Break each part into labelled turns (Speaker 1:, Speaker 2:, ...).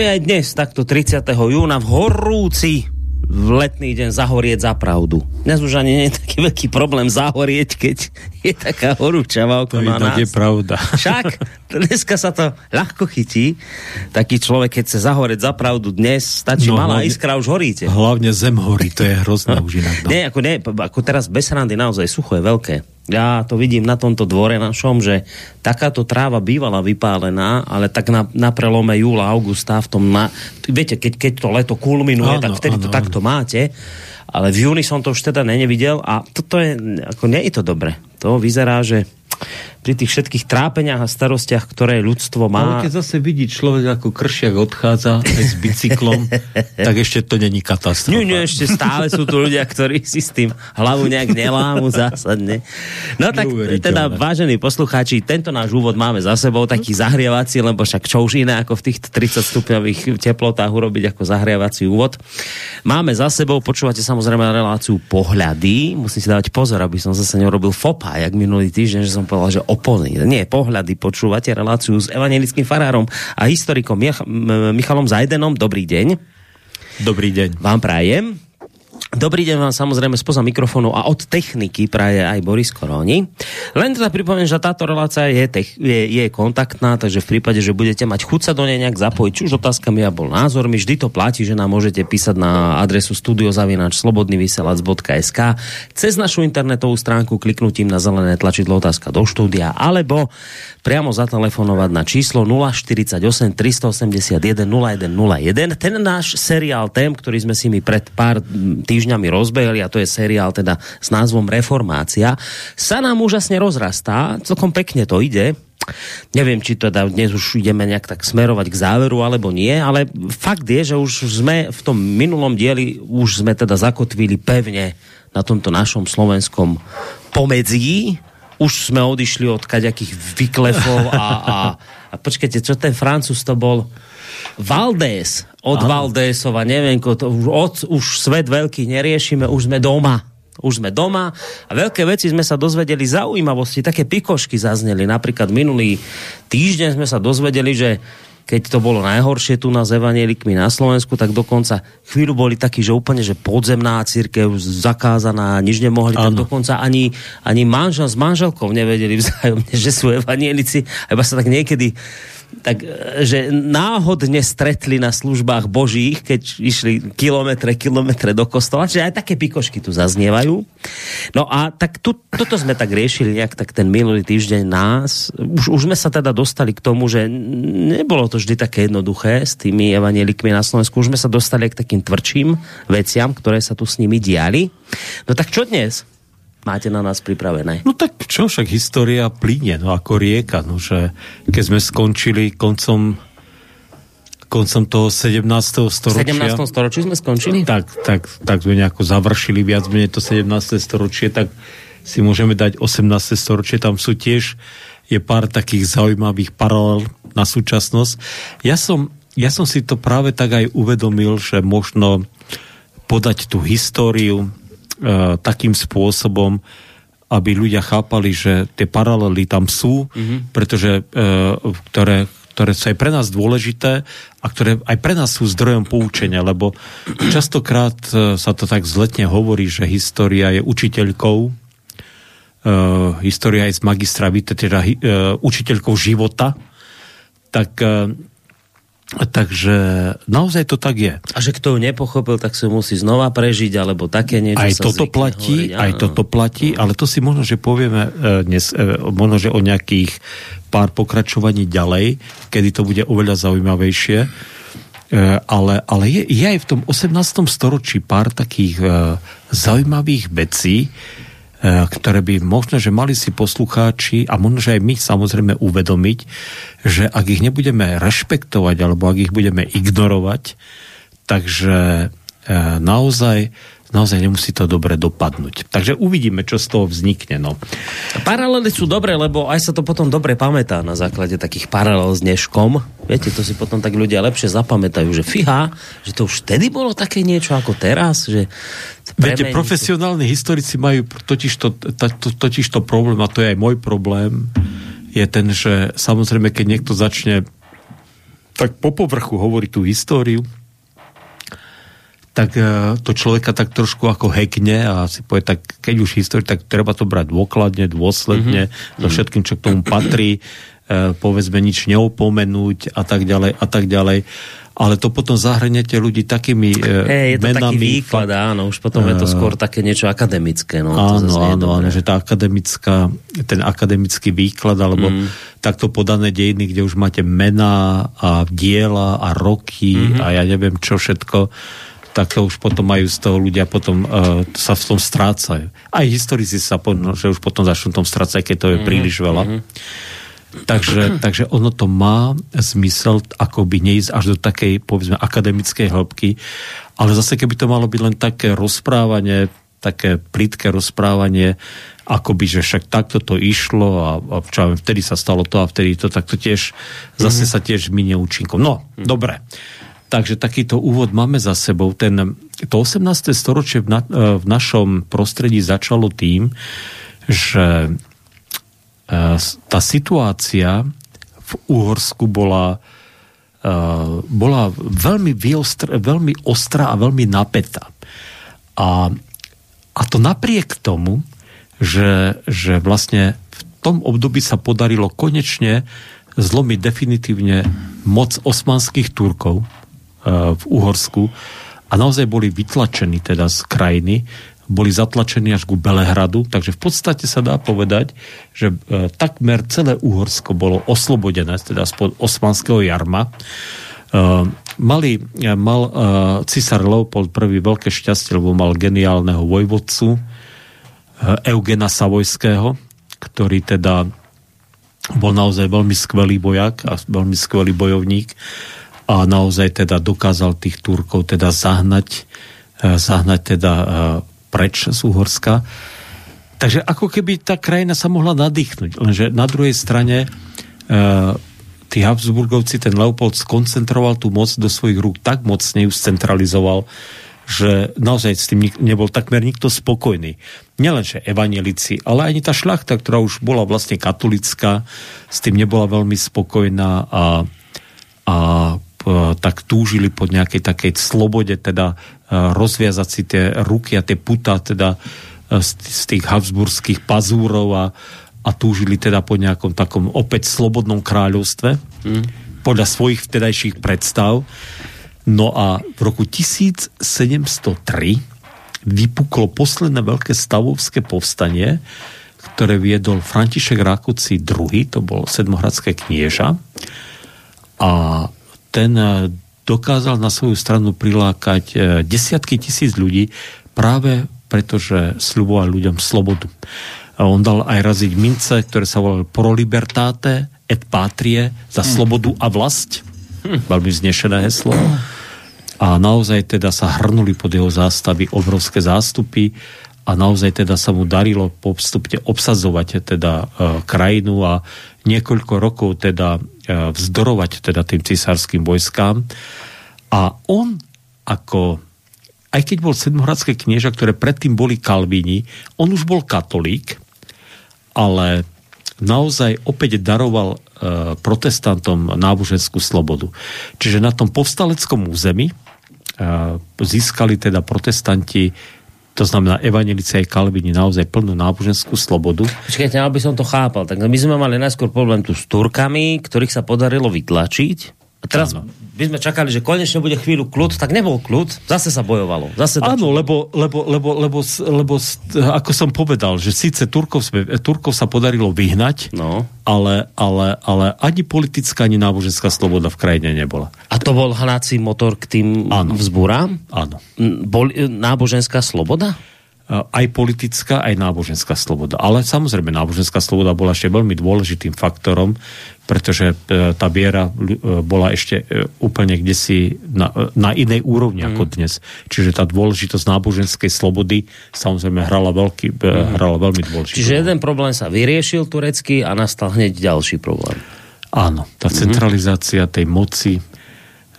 Speaker 1: mi aj dnes, takto 30. júna v horúci v letný deň zahorieť za pravdu. Dnes už ani nie je taký veľký problém zahorieť, keď je taká horúčava okolo
Speaker 2: to
Speaker 1: nás.
Speaker 2: je pravda.
Speaker 1: Však, dneska sa to ľahko chytí. Taký človek, keď chce zahorieť za pravdu dnes, stačí no, malá hlavne, iskra, už horíte.
Speaker 2: Hlavne zem horí, to je hrozné už inak.
Speaker 1: No. Nie, ako, nie, ako teraz bez randy naozaj sucho je veľké ja to vidím na tomto dvore našom, že takáto tráva bývala vypálená, ale tak na, na prelome júla, augusta v tom, na, viete, keď, keď to leto kulminuje, áno, tak vtedy áno, to áno. takto máte, ale v júni som to už teda nenevidel a toto je, ako nie je to dobre. To vyzerá, že pri tých všetkých trápeniach a starostiach, ktoré ľudstvo má.
Speaker 2: Ale keď zase vidí človek, ako kršiak odchádza aj s bicyklom, tak ešte to není katastrofa.
Speaker 1: Nie, nie, ešte stále sú tu ľudia, ktorí si s tým hlavu nejak nelámu zásadne. No tak teda, vážení poslucháči, tento náš úvod máme za sebou, taký zahrievací, lebo však čo už iné ako v tých 30 stupňových teplotách urobiť ako zahrievací úvod. Máme za sebou, počúvate samozrejme reláciu pohľady, musím si dávať pozor, aby som zase nerobil fopa, jak minulý týždeň, že som povedal, že opony, nie pohľady. Počúvate reláciu s evangelickým farárom a historikom Mich- Michalom Zajdenom. Dobrý deň.
Speaker 2: Dobrý deň.
Speaker 1: Vám prajem. Dobrý deň vám samozrejme spoza mikrofónu a od techniky praje aj Boris Koroni. Len teda pripomínam, že táto relácia je, tech, je, je kontaktná, takže v prípade, že budete mať chuť sa do nej nejak zapojiť, či už otázkami alebo názormi, vždy to platí, že nám môžete písať na adresu studiozavinač.slobodnyvysielac.sk cez našu internetovú stránku kliknutím na zelené tlačidlo otázka do štúdia alebo priamo zatelefonovať na číslo 048 381 0101. Ten náš seriál tém, ktorý sme si mi pred pár týždňami týždňami rozbehli a to je seriál teda s názvom Reformácia, sa nám úžasne rozrastá, celkom pekne to ide, Neviem, či teda dnes už ideme nejak tak smerovať k záveru, alebo nie, ale fakt je, že už sme v tom minulom dieli, už sme teda zakotvili pevne na tomto našom slovenskom pomedzí. Už sme odišli od kaďakých vyklefov a, a, a počkajte, čo ten Francúz to bol? Valdés, od Valdésova, neviem, to, od, už svet veľký neriešime, už sme doma. Už sme doma a veľké veci sme sa dozvedeli zaujímavosti, také pikošky zazneli. Napríklad minulý týždeň sme sa dozvedeli, že keď to bolo najhoršie tu na evanielikmi na Slovensku, tak dokonca chvíľu boli takí, že úplne, že podzemná církev zakázaná, nič nemohli, ano. tak dokonca ani, ani manžel s manželkou nevedeli vzájomne, že sú evanielici. A iba sa tak niekedy tak, e, že náhodne stretli na službách božích, keď išli kilometre, kilometre do kostola, čiže aj také pikošky tu zaznievajú. No a tak tu, toto sme tak riešili nejak tak ten minulý týždeň nás. Už, už sme sa teda dostali k tomu, že nebolo to vždy také jednoduché s tými evanielikmi na Slovensku. Už sme sa dostali k takým tvrdším veciam, ktoré sa tu s nimi diali. No tak čo dnes? Máte na nás pripravené?
Speaker 2: No tak čo, však história plyne, no ako rieka, no že keď sme skončili koncom koncom toho 17. storočia.
Speaker 1: 17. storočí sme skončili?
Speaker 2: Tak, tak, tak sme nejako završili viac menej to 17. storočie, tak si môžeme dať 18. storočie, tam sú tiež je pár takých zaujímavých paralel na súčasnosť. Ja som, ja som si to práve tak aj uvedomil, že možno podať tú históriu takým spôsobom, aby ľudia chápali, že tie paralely tam sú, mm-hmm. pretože e, ktoré, ktoré sú aj pre nás dôležité a ktoré aj pre nás sú zdrojom poučenia, lebo častokrát e, sa to tak zletne hovorí, že história je učiteľkou, e, história je z magistra teda e, učiteľkou života, tak e, Takže naozaj to tak je.
Speaker 1: A že kto ju nepochopil, tak si musí znova prežiť, alebo také niečo
Speaker 2: Aj toto platí, hovoriť, aj toto platí, ale to si možno, že povieme e, dnes, e, možno, že o nejakých pár pokračovaní ďalej, kedy to bude oveľa zaujímavejšie. E, ale, ale je, je aj v tom 18. storočí pár takých zaujímavých vecí, ktoré by možno, že mali si poslucháči a možno, že aj my samozrejme uvedomiť, že ak ich nebudeme rešpektovať alebo ak ich budeme ignorovať, takže eh, naozaj naozaj nemusí to dobre dopadnúť. Takže uvidíme, čo z toho vznikne. No.
Speaker 1: Paralely sú dobré, lebo aj sa to potom dobre pamätá na základe takých paralel s dneškom. Viete, to si potom tak ľudia lepšie zapamätajú, že fiha, že to už vtedy bolo také niečo ako teraz, že
Speaker 2: Viete, profesionálni historici majú totiž to, to, totiž to problém, a to je aj môj problém, je ten, že samozrejme, keď niekto začne tak po povrchu hovorí tú históriu, tak e, to človeka tak trošku ako hekne a si povie, tak keď už históriu, tak treba to brať dôkladne, dôsledne, mm-hmm. so všetkým, čo k tomu patrí, e, povedzme nič neopomenúť a tak ďalej a tak ďalej ale to potom zahrnete ľudí takými
Speaker 1: e, hey, je to menami. taký výklad, áno, už potom je to skôr také niečo akademické. No,
Speaker 2: áno, to áno, áno, že tá akademická, ten akademický výklad, alebo mm. takto podané dejiny, kde už máte mená a diela a roky mm-hmm. a ja neviem čo všetko, tak to už potom majú z toho ľudia potom uh, sa v tom strácajú. Aj historici sa, no, že už potom začnú tom strácať, keď to je mm-hmm. príliš veľa. Mm-hmm. Takže, takže ono to má zmysel akoby neísť až do takej, povedzme, akademickej hĺbky, ale zase keby to malo byť len také rozprávanie, také plítke rozprávanie, akoby, že však takto to išlo a, a čo vtedy sa stalo to a vtedy to, tak to tiež zase mm-hmm. sa tiež minie účinkom. No, mm-hmm. dobre. Takže takýto úvod máme za sebou. Ten, to 18. storočie v, na, v našom prostredí začalo tým, že tá situácia v Uhorsku bola, bola veľmi, vyostr, veľmi ostrá a veľmi napätá. A, a to napriek tomu, že, že vlastne v tom období sa podarilo konečne zlomiť definitívne moc osmanských Turkov v Uhorsku a naozaj boli vytlačení teda z krajiny boli zatlačení až ku Belehradu, takže v podstate sa dá povedať, že e, takmer celé Uhorsko bolo oslobodené, teda spod osmanského jarma. E, mali, e, mal e, cisár Leopold I veľké šťastie, lebo mal geniálneho vojvodcu e, Eugena Savojského, ktorý teda bol naozaj veľmi skvelý bojak a veľmi skvelý bojovník a naozaj teda dokázal tých Turkov teda zahnať, e, zahnať teda e, preč z Uhorska. Takže ako keby tá krajina sa mohla nadýchnuť. Lenže na druhej strane e, tí Habsburgovci, ten Leopold skoncentroval tú moc do svojich rúk, tak mocne ju scentralizoval, že naozaj s tým nebol takmer nikto spokojný. Nielenže evanelici, ale ani tá šlachta, ktorá už bola vlastne katolická, s tým nebola veľmi spokojná a, a tak túžili po nejakej takej slobode, teda rozviazať si tie ruky a tie puta teda e, z, z tých habsburských pazúrov a, a túžili teda po nejakom takom opäť slobodnom kráľovstve mm. podľa svojich vtedajších predstav. No a v roku 1703 vypuklo posledné veľké stavovské povstanie, ktoré viedol František Rákoci II, to bol sedmohradské knieža. A ten dokázal na svoju stranu prilákať e, desiatky tisíc ľudí práve preto, že sľuboval ľuďom slobodu. On dal aj raziť mince, ktoré sa volali pro libertate et patrie, za hm. slobodu a vlast. Hm. Veľmi vznešené heslo. A naozaj teda sa hrnuli pod jeho zástavy obrovské zástupy a naozaj teda sa mu darilo postupne obsazovať teda e, krajinu a niekoľko rokov teda vzdorovať teda tým cisárským vojskám. A on ako, aj keď bol sedmohradské knieža, ktoré predtým boli kalvíni, on už bol katolík, ale naozaj opäť daroval e, protestantom náboženskú slobodu. Čiže na tom povstaleckom území e, získali teda protestanti to znamená evanelici aj kalvini naozaj plnú náboženskú slobodu.
Speaker 1: Počkajte, aby som to chápal. Tak my sme mali najskôr problém tu s Turkami, ktorých sa podarilo vytlačiť. A teraz ano. by sme čakali, že konečne bude chvíľu kľud, tak nebol kľud, zase sa bojovalo. Zase
Speaker 2: Áno, lebo, lebo, lebo, lebo, lebo, ako som povedal, že síce Turkov, Turkov sa podarilo vyhnať, no. ale, ale, ale ani politická, ani náboženská sloboda v krajine nebola.
Speaker 1: A to bol hnací motor k tým ano. vzbúram?
Speaker 2: Áno.
Speaker 1: Bol náboženská sloboda?
Speaker 2: aj politická, aj náboženská sloboda. Ale samozrejme, náboženská sloboda bola ešte veľmi dôležitým faktorom, pretože e, tá viera e, bola ešte e, úplne kde si na, na inej úrovni mm. ako mhm. dnes. Čiže tá dôležitosť náboženskej slobody samozrejme hrala, veľký, mm. hrala veľmi dôležitý.
Speaker 1: Čiže jeden problém sa vyriešil turecky a nastal hneď ďalší problém.
Speaker 2: Áno, tá mm. centralizácia tej moci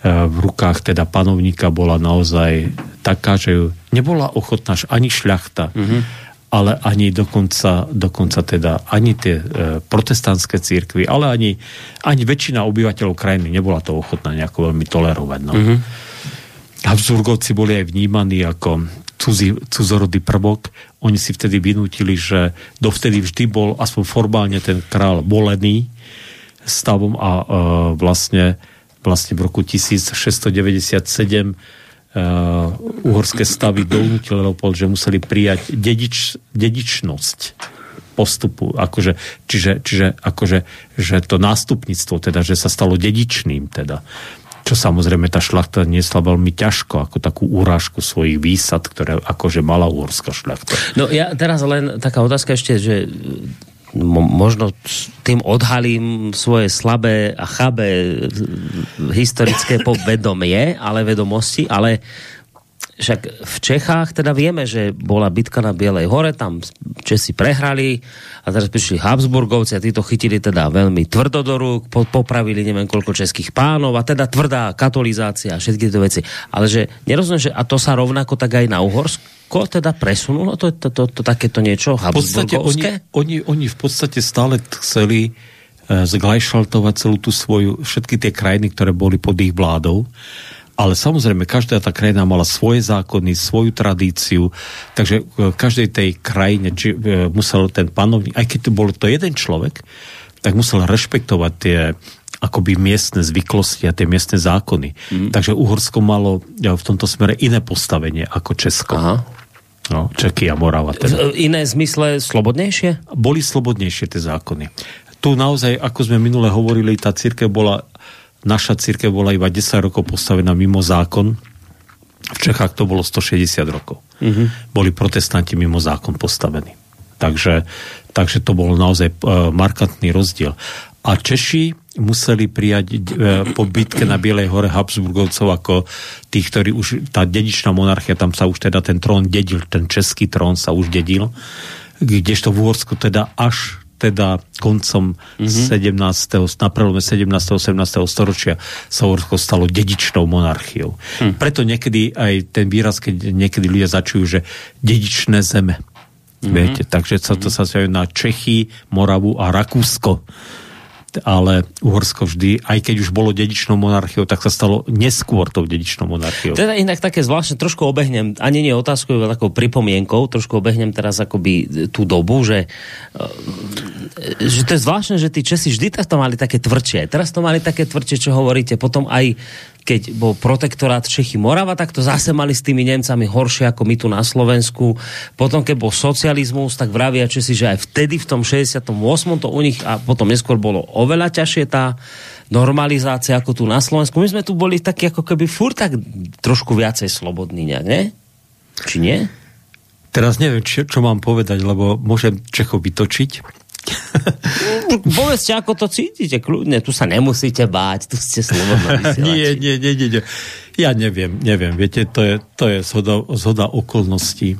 Speaker 2: v rukách teda panovníka bola naozaj taká, že nebola ochotná ani šľachta, mm-hmm. Ale ani dokonca, dokonca teda ani tie e, protestantské církvy, ale ani, ani väčšina obyvateľov krajiny nebola to ochotná nejako veľmi tolerovať. No. Mm-hmm. Habsburgovci boli aj vnímaní ako cudzí, cudzorodý prvok. Oni si vtedy vynútili, že dovtedy vždy bol aspoň formálne ten král volený stavom a e, vlastne, vlastne v roku 1697 uh, uhorské stavy donútil Leopold, že museli prijať dedič, dedičnosť postupu, akože, čiže, čiže akože, že to nástupníctvo, teda, že sa stalo dedičným, teda čo samozrejme tá šlachta niesla veľmi ťažko, ako takú úrážku svojich výsad, ktoré akože mala uhorská šlachta.
Speaker 1: No ja teraz len taká otázka ešte, že možno tým odhalím svoje slabé a chabé historické povedomie, ale vedomosti, ale však v Čechách teda vieme, že bola bitka na Bielej hore, tam Česi prehrali a teraz prišli Habsburgovci a títo chytili teda veľmi tvrdo do rúk, popravili neviem koľko českých pánov a teda tvrdá katolizácia a všetky tieto veci. Ale že nerozumiem, že a to sa rovnako tak aj na Uhorsko Rusko teda presunulo to, to, to, to takéto niečo Habsburgovské?
Speaker 2: Oni, oni, oni v podstate stále chceli e, zglajšaltovať celú tú svoju, všetky tie krajiny, ktoré boli pod ich vládou. Ale samozrejme, každá tá krajina mala svoje zákony, svoju tradíciu, takže v každej tej krajine či, e, musel ten panovník, aj keď to bol to jeden človek, tak musel rešpektovať tie akoby miestne zvyklosti a tie miestne zákony. Mm. Takže Uhorsko malo e, v tomto smere iné postavenie ako Česko. Aha. No, Čeky a Morava.
Speaker 1: Teda. Iné zmysle slobodnejšie?
Speaker 2: Boli slobodnejšie tie zákony. Tu naozaj, ako sme minule hovorili, tá církev bola, naša církev bola iba 10 rokov postavená mimo zákon. V Čechách to bolo 160 rokov. Mm-hmm. Boli protestanti mimo zákon postavení. Takže, takže to bol naozaj uh, markantný rozdiel. A Češi museli prijať e, po bitke na Bielej hore Habsburgovcov ako tých, ktorí už, tá dedičná monarchia, tam sa už teda ten trón dedil, ten český trón sa už dedil, kdežto v Uhorsku teda až teda koncom mm-hmm. 17. na prelome 17. 18. storočia sa Uhorsko stalo dedičnou monarchiou. Mm. Preto niekedy aj ten výraz, keď niekedy ľudia začujú, že dedičné zeme. Mm-hmm. Viete, takže sa to sa na Čechy, Moravu a Rakúsko ale Uhorsko vždy, aj keď už bolo dedičnou monarchiou, tak sa stalo neskôr tou dedičnou monarchiou.
Speaker 1: Teda inak také zvláštne, trošku obehnem, ani nie otázkou, ale takou pripomienkou, trošku obehnem teraz akoby tú dobu, že, e, že to je zvláštne, že tí Česi vždy to mali také tvrdšie. Teraz to mali také tvrdšie, čo hovoríte. Potom aj keď bol protektorát Čechy Morava, tak to zase mali s tými Nemcami horšie ako my tu na Slovensku. Potom, keď bol socializmus, tak vravia Česi, že aj vtedy v tom 68. to u nich a potom neskôr bolo oveľa ťažšie tá normalizácia ako tu na Slovensku. My sme tu boli takí ako keby furt tak trošku viacej slobodní, ne? Či nie?
Speaker 2: Teraz neviem, čo, čo mám povedať, lebo môžem Čechov vytočiť
Speaker 1: Povedzte, ako to cítite, kľudne, tu sa nemusíte báť, tu ste slobodno
Speaker 2: nie, nie, nie, nie, nie. Ja neviem, neviem, viete, to je, to je zhoda, zhoda okolností,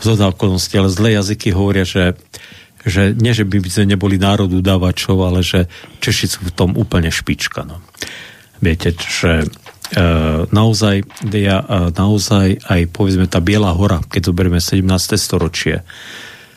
Speaker 2: zhoda okolností, ale zlé jazyky hovoria, že že nie, že by sme neboli národ udávačov, ale že Češi sú v tom úplne špička. No. Viete, že e, naozaj, ja, e, naozaj aj povedzme tá Biela hora, keď zoberieme 17. storočie,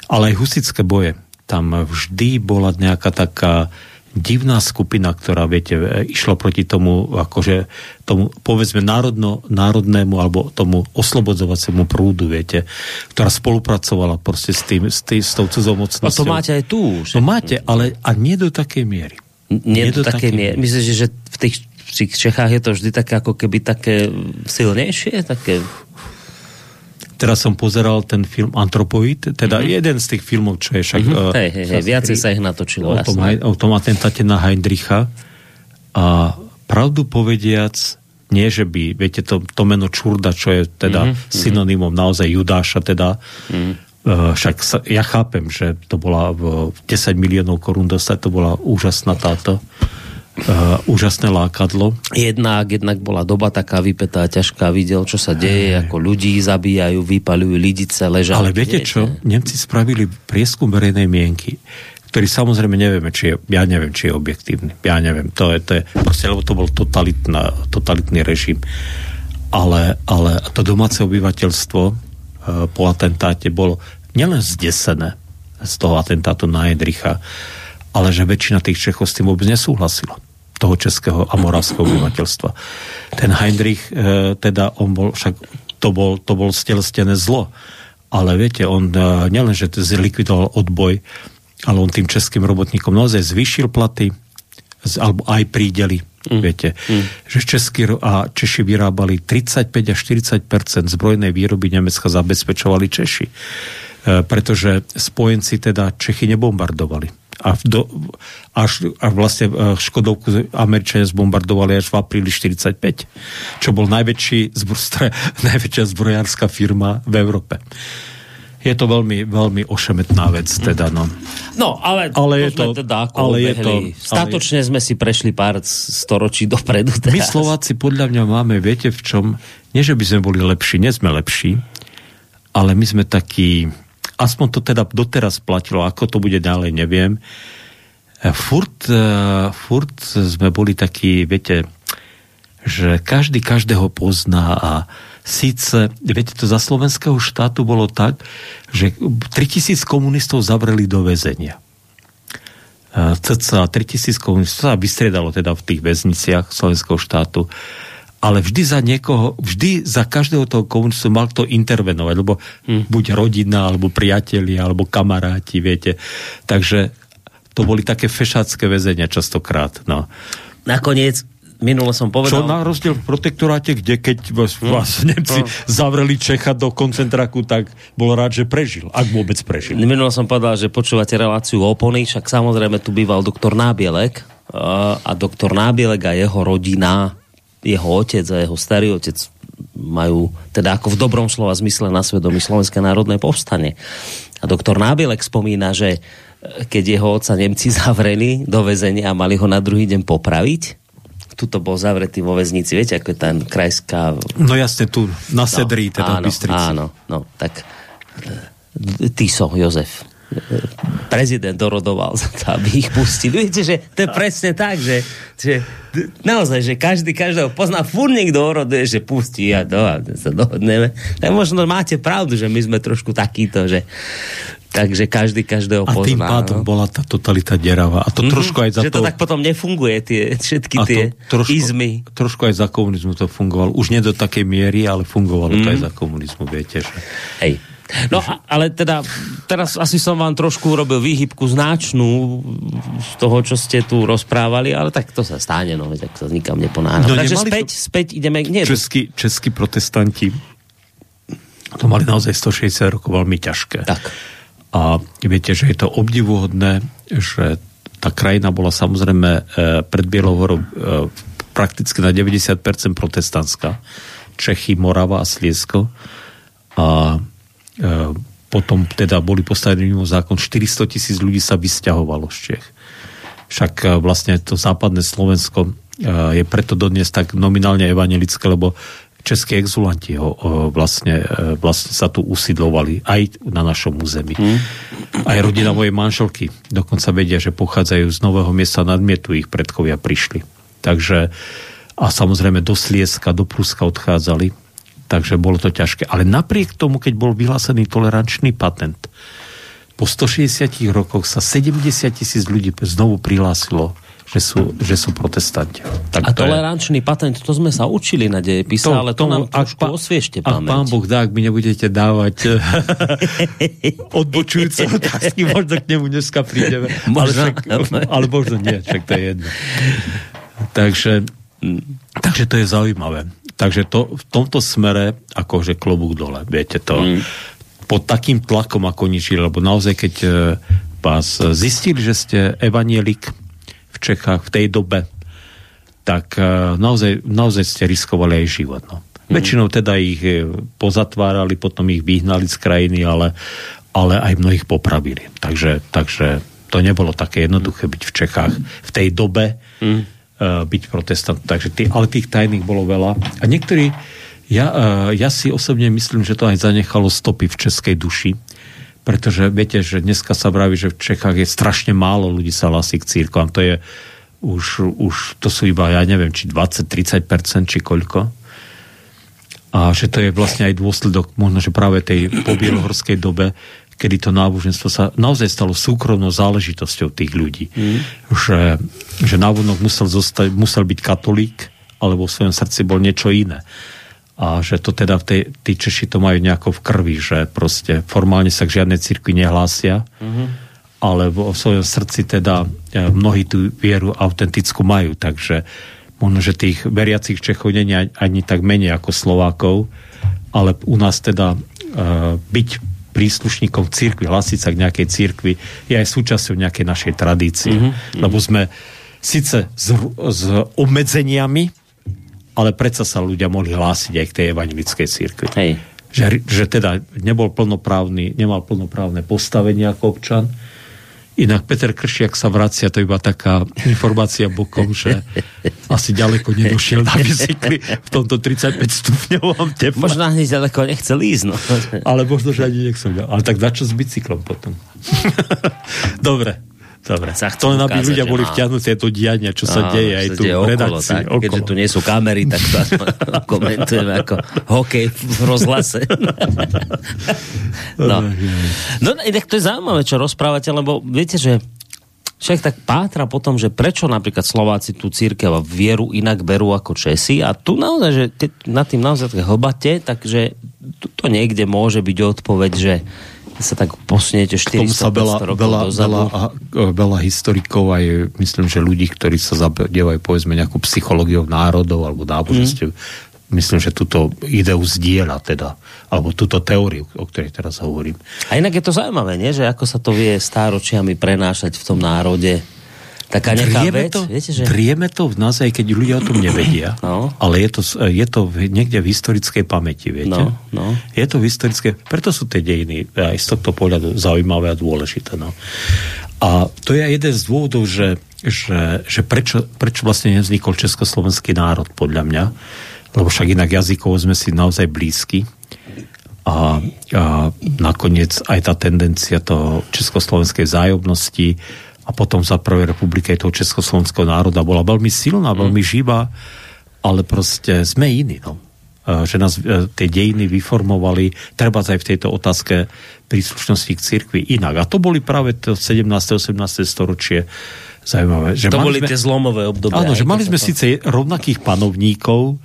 Speaker 2: ale aj husické boje, tam vždy bola nejaká taká divná skupina, ktorá, viete, išla proti tomu, akože tomu, povedzme, národno, národnému alebo tomu oslobodzovaciemu prúdu, viete, ktorá spolupracovala proste s, tým, s, tým, s tou cudzou mocnosťou.
Speaker 1: A to máte aj tu.
Speaker 2: Že? No máte, ale a nie do takej miery.
Speaker 1: Nie, nie do, do takej miery. Myslíš, že v tých, v tých Čechách je to vždy také ako keby také silnejšie? Také
Speaker 2: teraz som pozeral ten film Antropoid, teda mm-hmm. jeden z tých filmov, čo je však... Mm-hmm.
Speaker 1: Uh, hej, hej, hej, viacej sa ich natočilo.
Speaker 2: O tom, o tom atentáte na Heindricha. A pravdu povediac, nie, že by, viete, to, to meno Čurda, čo je teda mm-hmm. synonymom naozaj Judáša, teda mm-hmm. Však sa, ja chápem, že to bola v 10 miliónov korún dostať, to bola úžasná táto uh, úžasné lákadlo.
Speaker 1: Jednak, jednak bola doba taká vypetá, ťažká, videl, čo sa deje, Aj. ako ľudí zabíjajú, vypalujú lidice, ležajú.
Speaker 2: Ale viete čo? Nemci spravili prieskum verejnej mienky ktorý samozrejme nevieme, či je, ja neviem, či je objektívny. Ja neviem, to je, to je proste, lebo to bol totalitná, totalitný režim. Ale, ale to domáce obyvateľstvo uh, po atentáte bolo nielen zdesené z toho atentátu na Heidricha, ale že väčšina tých Čechov s tým vôbec nesúhlasila toho českého a moravského obyvateľstva. Ten Heinrich, e, teda on bol, však to bol, to bol stelstené zlo, ale viete, on e, nielen, že zlikvidoval odboj, ale on tým českým robotníkom naozaj zvýšil platy, z, alebo aj prídeli, mm. viete, mm. že Česky a Češi vyrábali 35 až 40% zbrojnej výroby Nemecka zabezpečovali Češi. E, pretože spojenci teda Čechy nebombardovali a, do, až, a vlastne e, Škodovku Američania zbombardovali až v apríli 45, čo bol najväčší zbro, najväčšia zbrojárska firma v Európe. Je to veľmi, veľmi ošemetná vec, teda, no.
Speaker 1: No, ale, ale je to, teda ako ale je to, Statočne ale... sme si prešli pár storočí dopredu teraz.
Speaker 2: My Slováci podľa mňa máme, viete v čom, nie že by sme boli lepší, nie sme lepší, ale my sme takí, aspoň to teda doteraz platilo, ako to bude ďalej, neviem. E, furt, e, furt sme boli takí, viete, že každý každého pozná a síce, viete, to za slovenského štátu bolo tak, že 3000 komunistov zavreli do väzenia. E, cca 3000 komunistov sa vystriedalo teda v tých väzniciach slovenského štátu ale vždy za niekoho, vždy za každého toho komunistu mal to intervenovať, lebo hmm. buď rodina, alebo priatelia, alebo kamaráti, viete. Takže to boli také fešácké väzenia častokrát. No.
Speaker 1: Nakoniec Minule som povedal...
Speaker 2: Čo na rozdiel v protektoráte, kde keď vás, hm. vás Nemci no. zavreli Čecha do koncentráku, tak bol rád, že prežil, ak vôbec prežil.
Speaker 1: Minule som povedal, že počúvate reláciu opony, však samozrejme tu býval doktor Nábielek a doktor Nábielek a jeho rodina jeho otec a jeho starý otec majú teda ako v dobrom slova zmysle na svedomí Slovenské národné povstanie. A doktor Nábielek spomína, že e, keď jeho otca Nemci zavreli do väzenia a mali ho na druhý deň popraviť, tuto bol zavretý vo väznici, viete, ako je tá krajská...
Speaker 2: No jasne, tu na Sedrí, no, teda áno, v Bystrici.
Speaker 1: Áno, no, tak e, Tiso, Jozef prezident dorodoval za to, aby ich pustili. Viete, že to je presne tak, že, že naozaj, že každý každého pozná, furt niekto oroduje, že pustí a to a sa dohodneme. Tak možno máte pravdu, že my sme trošku takíto, že Takže každý každého pozná.
Speaker 2: A tým pádom no? bola tá totalita deravá. A to mm-hmm, trošku aj za
Speaker 1: že to... to tak potom nefunguje, tie, všetky a tie trošku, izmy.
Speaker 2: Trošku aj za komunizmu to fungovalo. Už nie do takej miery, ale fungovalo mm. to aj mhm. za komunizmu, viete. Že...
Speaker 1: Hej. No ale teda, teraz asi som vám trošku urobil výhybku značnú z toho, čo ste tu rozprávali, ale tak to sa stane, no, tak sa nikam neponáhľa. No, Takže späť, to... späť ideme... Nie,
Speaker 2: českí, českí protestanti to mali naozaj 160 rokov veľmi ťažké.
Speaker 1: Tak.
Speaker 2: A viete, že je to obdivuhodné, že tá krajina bola samozrejme e, pred Bielohorou e, prakticky na 90% protestantská. Čechy, Morava a Sliesko. A potom teda boli postavení mimo zákon, 400 tisíc ľudí sa vysťahovalo z Čech. Však e, vlastne to západné Slovensko e, je preto dodnes tak nominálne evangelické, lebo českí exulanti ho vlastne, vlastne sa tu usidlovali aj na našom území. Hmm. Aj rodina mojej manželky dokonca vedia, že pochádzajú z nového miesta nadmietu, ich predkovia prišli. Takže a samozrejme do Slieska, do Pruska odchádzali takže bolo to ťažké. Ale napriek tomu, keď bol vyhlásený tolerančný patent, po 160 rokoch sa 70 tisíc ľudí znovu prihlásilo že sú, že sú protestanti.
Speaker 1: Tak a tolerančný je... patent, to sme sa učili na dejepise, to, ale to tomu, nám trošku pa,
Speaker 2: pamäť. A pán Boh dá, ak mi nebudete dávať eh, odbočujúce otázky, možno k nemu dneska prídeme. Možno. Ale, však, ale možno nie, však to je jedno. Takže, takže to je zaujímavé. Takže to, v tomto smere, akože klobúk dole, viete to. Mm. Pod takým tlakom, ako oni žili, lebo naozaj, keď e, vás zistili, že ste evanielik v Čechách v tej dobe, tak e, naozaj, naozaj ste riskovali aj život. No. Mm. Väčšinou teda ich e, pozatvárali, potom ich vyhnali z krajiny, ale, ale aj mnohých popravili. Takže, takže to nebolo také jednoduché byť v Čechách v tej dobe. Mm byť protestant. Takže tý, ale tých tajných bolo veľa. A niektorí, ja, eh, ja si osobne myslím, že to aj zanechalo stopy v českej duši, pretože viete, že dneska sa vraví, že v Čechách je strašne málo ľudí sa hlasí k církvam. To je už, už to sú iba, ja neviem, či 20-30%, či koľko. A že to je vlastne aj dôsledok možno, že práve tej pobielohorskej dobe, kedy to náboženstvo sa naozaj stalo súkromnou záležitosťou tých ľudí. Mm. Že, že návonok musel, zostať, musel byť katolík, ale vo svojom srdci bol niečo iné. A že to teda tej, tí Češi to majú nejako v krvi, že proste formálne sa k žiadnej cirkvi nehlásia, mm-hmm. ale vo svojom srdci teda e, mnohí tú vieru autentickú majú, takže možno, že tých veriacich Čechov nie je ani tak menej ako Slovákov, ale u nás teda uh, byť príslušníkom cirkvi, hlasiť sa k nejakej cirkvi, je aj súčasťou nejakej našej tradície. Mm-hmm. Lebo sme síce s, s obmedzeniami, ale predsa sa ľudia mohli hlásiť aj k tej evangelickej cirkvi.
Speaker 1: Hej.
Speaker 2: Že, že teda nebol plnoprávny, nemal plnoprávne postavenie ako občan, Inak Peter Kršiak sa vracia, to iba taká informácia bokom, že asi ďaleko nedošiel na bicykli v tomto 35 stupňovom teple.
Speaker 1: Možno ani ďaleko nechcel ísť. No.
Speaker 2: Ale možno, že ani nechcel. Ale tak na čo s bicyklom potom? Dobre. Dobre. Sa to len aby ľudia boli vťahnutí aj to diania, čo sa deje aj tu v redakcii.
Speaker 1: Tak, keďže tu nie sú kamery, tak to komentujeme ako hokej v rozhlase. no. no, inak to je zaujímavé, čo rozprávate, lebo viete, že však tak pátra potom, že prečo napríklad Slováci tú církev a vieru inak berú ako Česi a tu naozaj, že keď nad tým naozaj hlbate, takže tu to niekde môže byť odpoveď, že sa tak posuniete 400 sa veľa, rokov veľa, dozadu.
Speaker 2: Veľa, veľa historikov aj myslím, že ľudí, ktorí sa zabievajú povedzme nejakú psychológiou národov alebo náboženstiev, mm. myslím, že túto ideu zdieľa teda, alebo túto teóriu, o ktorej teraz hovorím.
Speaker 1: A inak je to zaujímavé, nie? že ako sa to vie stáročiami prenášať v tom národe taká nejaká drieme vec,
Speaker 2: to,
Speaker 1: viete, že...
Speaker 2: Drieme to v nás, aj keď ľudia o tom nevedia, no. ale je to, je to niekde v historickej pamäti, viete?
Speaker 1: No, no.
Speaker 2: Je to v historické, preto sú tie dejiny aj z tohto pohľadu zaujímavé a dôležité. No. A to je jeden z dôvodov, že, že, že prečo, prečo vlastne nevznikol československý národ, podľa mňa, lebo však inak jazykovo sme si naozaj blízki. A, a nakoniec aj tá tendencia toho československej zájobnosti a potom za prvej republike toho československého národa bola veľmi silná, veľmi mm. živá, ale proste sme iní, no. Že nás e, tie dejiny vyformovali, treba aj v tejto otázke príslušnosti k cirkvi inak. A to boli práve to 17. 18. storočie zaujímavé.
Speaker 1: Že to boli sme, tie zlomové obdobia.
Speaker 2: Áno, že mali sme to... síce rovnakých panovníkov,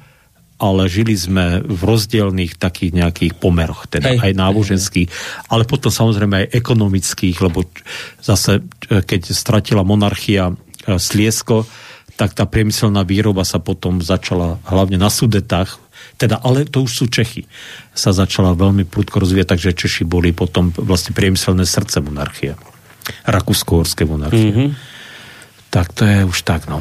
Speaker 2: ale žili sme v rozdielných takých nejakých pomeroch, teda hej, aj náboženských, hej. ale potom samozrejme aj ekonomických, lebo zase, e, keď stratila monarchia e, Sliesko, tak tá priemyselná výroba sa potom začala hlavne na Sudetách, teda, ale to už sú Čechy, sa začala veľmi prudko rozvíjať, takže Češi boli potom vlastne priemyselné srdce monarchie. Rakúsko-horské monarchie. Mm-hmm. Tak to je už tak, no.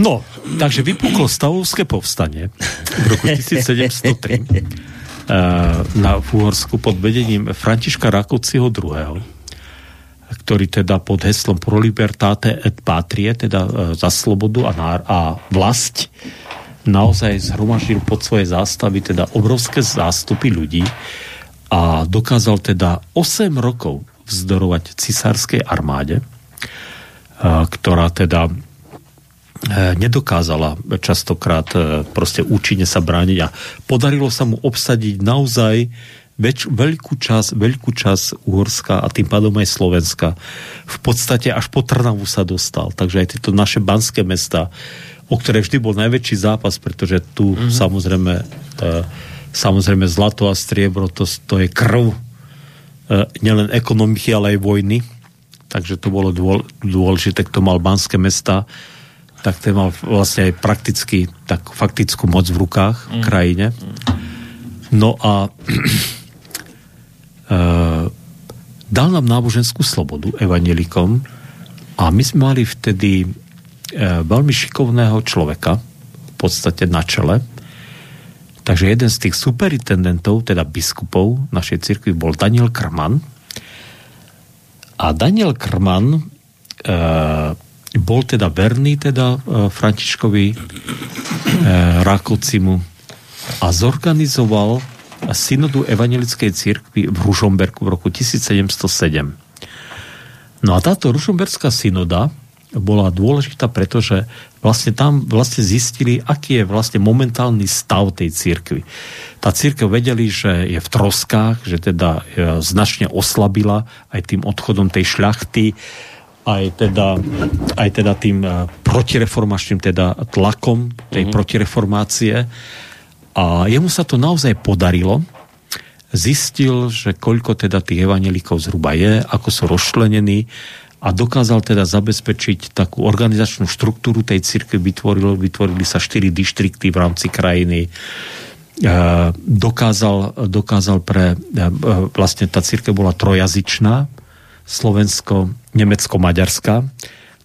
Speaker 2: No, takže vypuklo stavovské povstanie v roku 1703 eh, na Fúhorsku pod vedením Františka Rakociho II., ktorý teda pod heslom Pro libertate et patrie, teda eh, za slobodu a, nár- a vlast, naozaj zhromaždil pod svoje zástavy teda obrovské zástupy ľudí a dokázal teda 8 rokov vzdorovať cisárskej armáde, eh, ktorá teda nedokázala častokrát e, proste účinne sa brániť a podarilo sa mu obsadiť naozaj väč, veľkú čas, veľkú čas Uhorska a tým pádom aj Slovenska. V podstate až po Trnavu sa dostal. Takže aj tieto naše banské mesta, o ktoré vždy bol najväčší zápas, pretože tu mm-hmm. samozrejme e, samozrejme zlato a striebro, to, to je krv nielen ekonomiky, ale aj vojny. Takže to bolo dôležité, kto mal banské mesta tak ten mal vlastne aj prakticky tak faktickú moc v rukách v mm. krajine. No a uh, dal nám náboženskú slobodu evanelikom a my sme mali vtedy uh, veľmi šikovného človeka v podstate na čele. Takže jeden z tých superintendentov, teda biskupov našej cirkvi bol Daniel Krman. A Daniel Krman uh, bol teda verný teda e, Františkovi e, Rákocimu a zorganizoval synodu evangelickej cirkvi v Ružomberku v roku 1707. No a táto Ružomberská synoda bola dôležitá, pretože vlastne tam vlastne zistili, aký je vlastne momentálny stav tej církvy. Tá církev vedeli, že je v troskách, že teda e, značne oslabila aj tým odchodom tej šľachty, aj teda, aj teda tým e, protireformačným teda tlakom tej mm-hmm. protireformácie. A jemu sa to naozaj podarilo. Zistil, že koľko teda tých evanelikov zhruba je, ako sú rozšlenení, a dokázal teda zabezpečiť takú organizačnú štruktúru tej cirkvi, vytvoril, vytvorili sa štyri dištrikty v rámci krajiny, e, dokázal, dokázal pre, e, vlastne tá církev bola trojazyčná, Slovensko, Nemecko, Maďarska,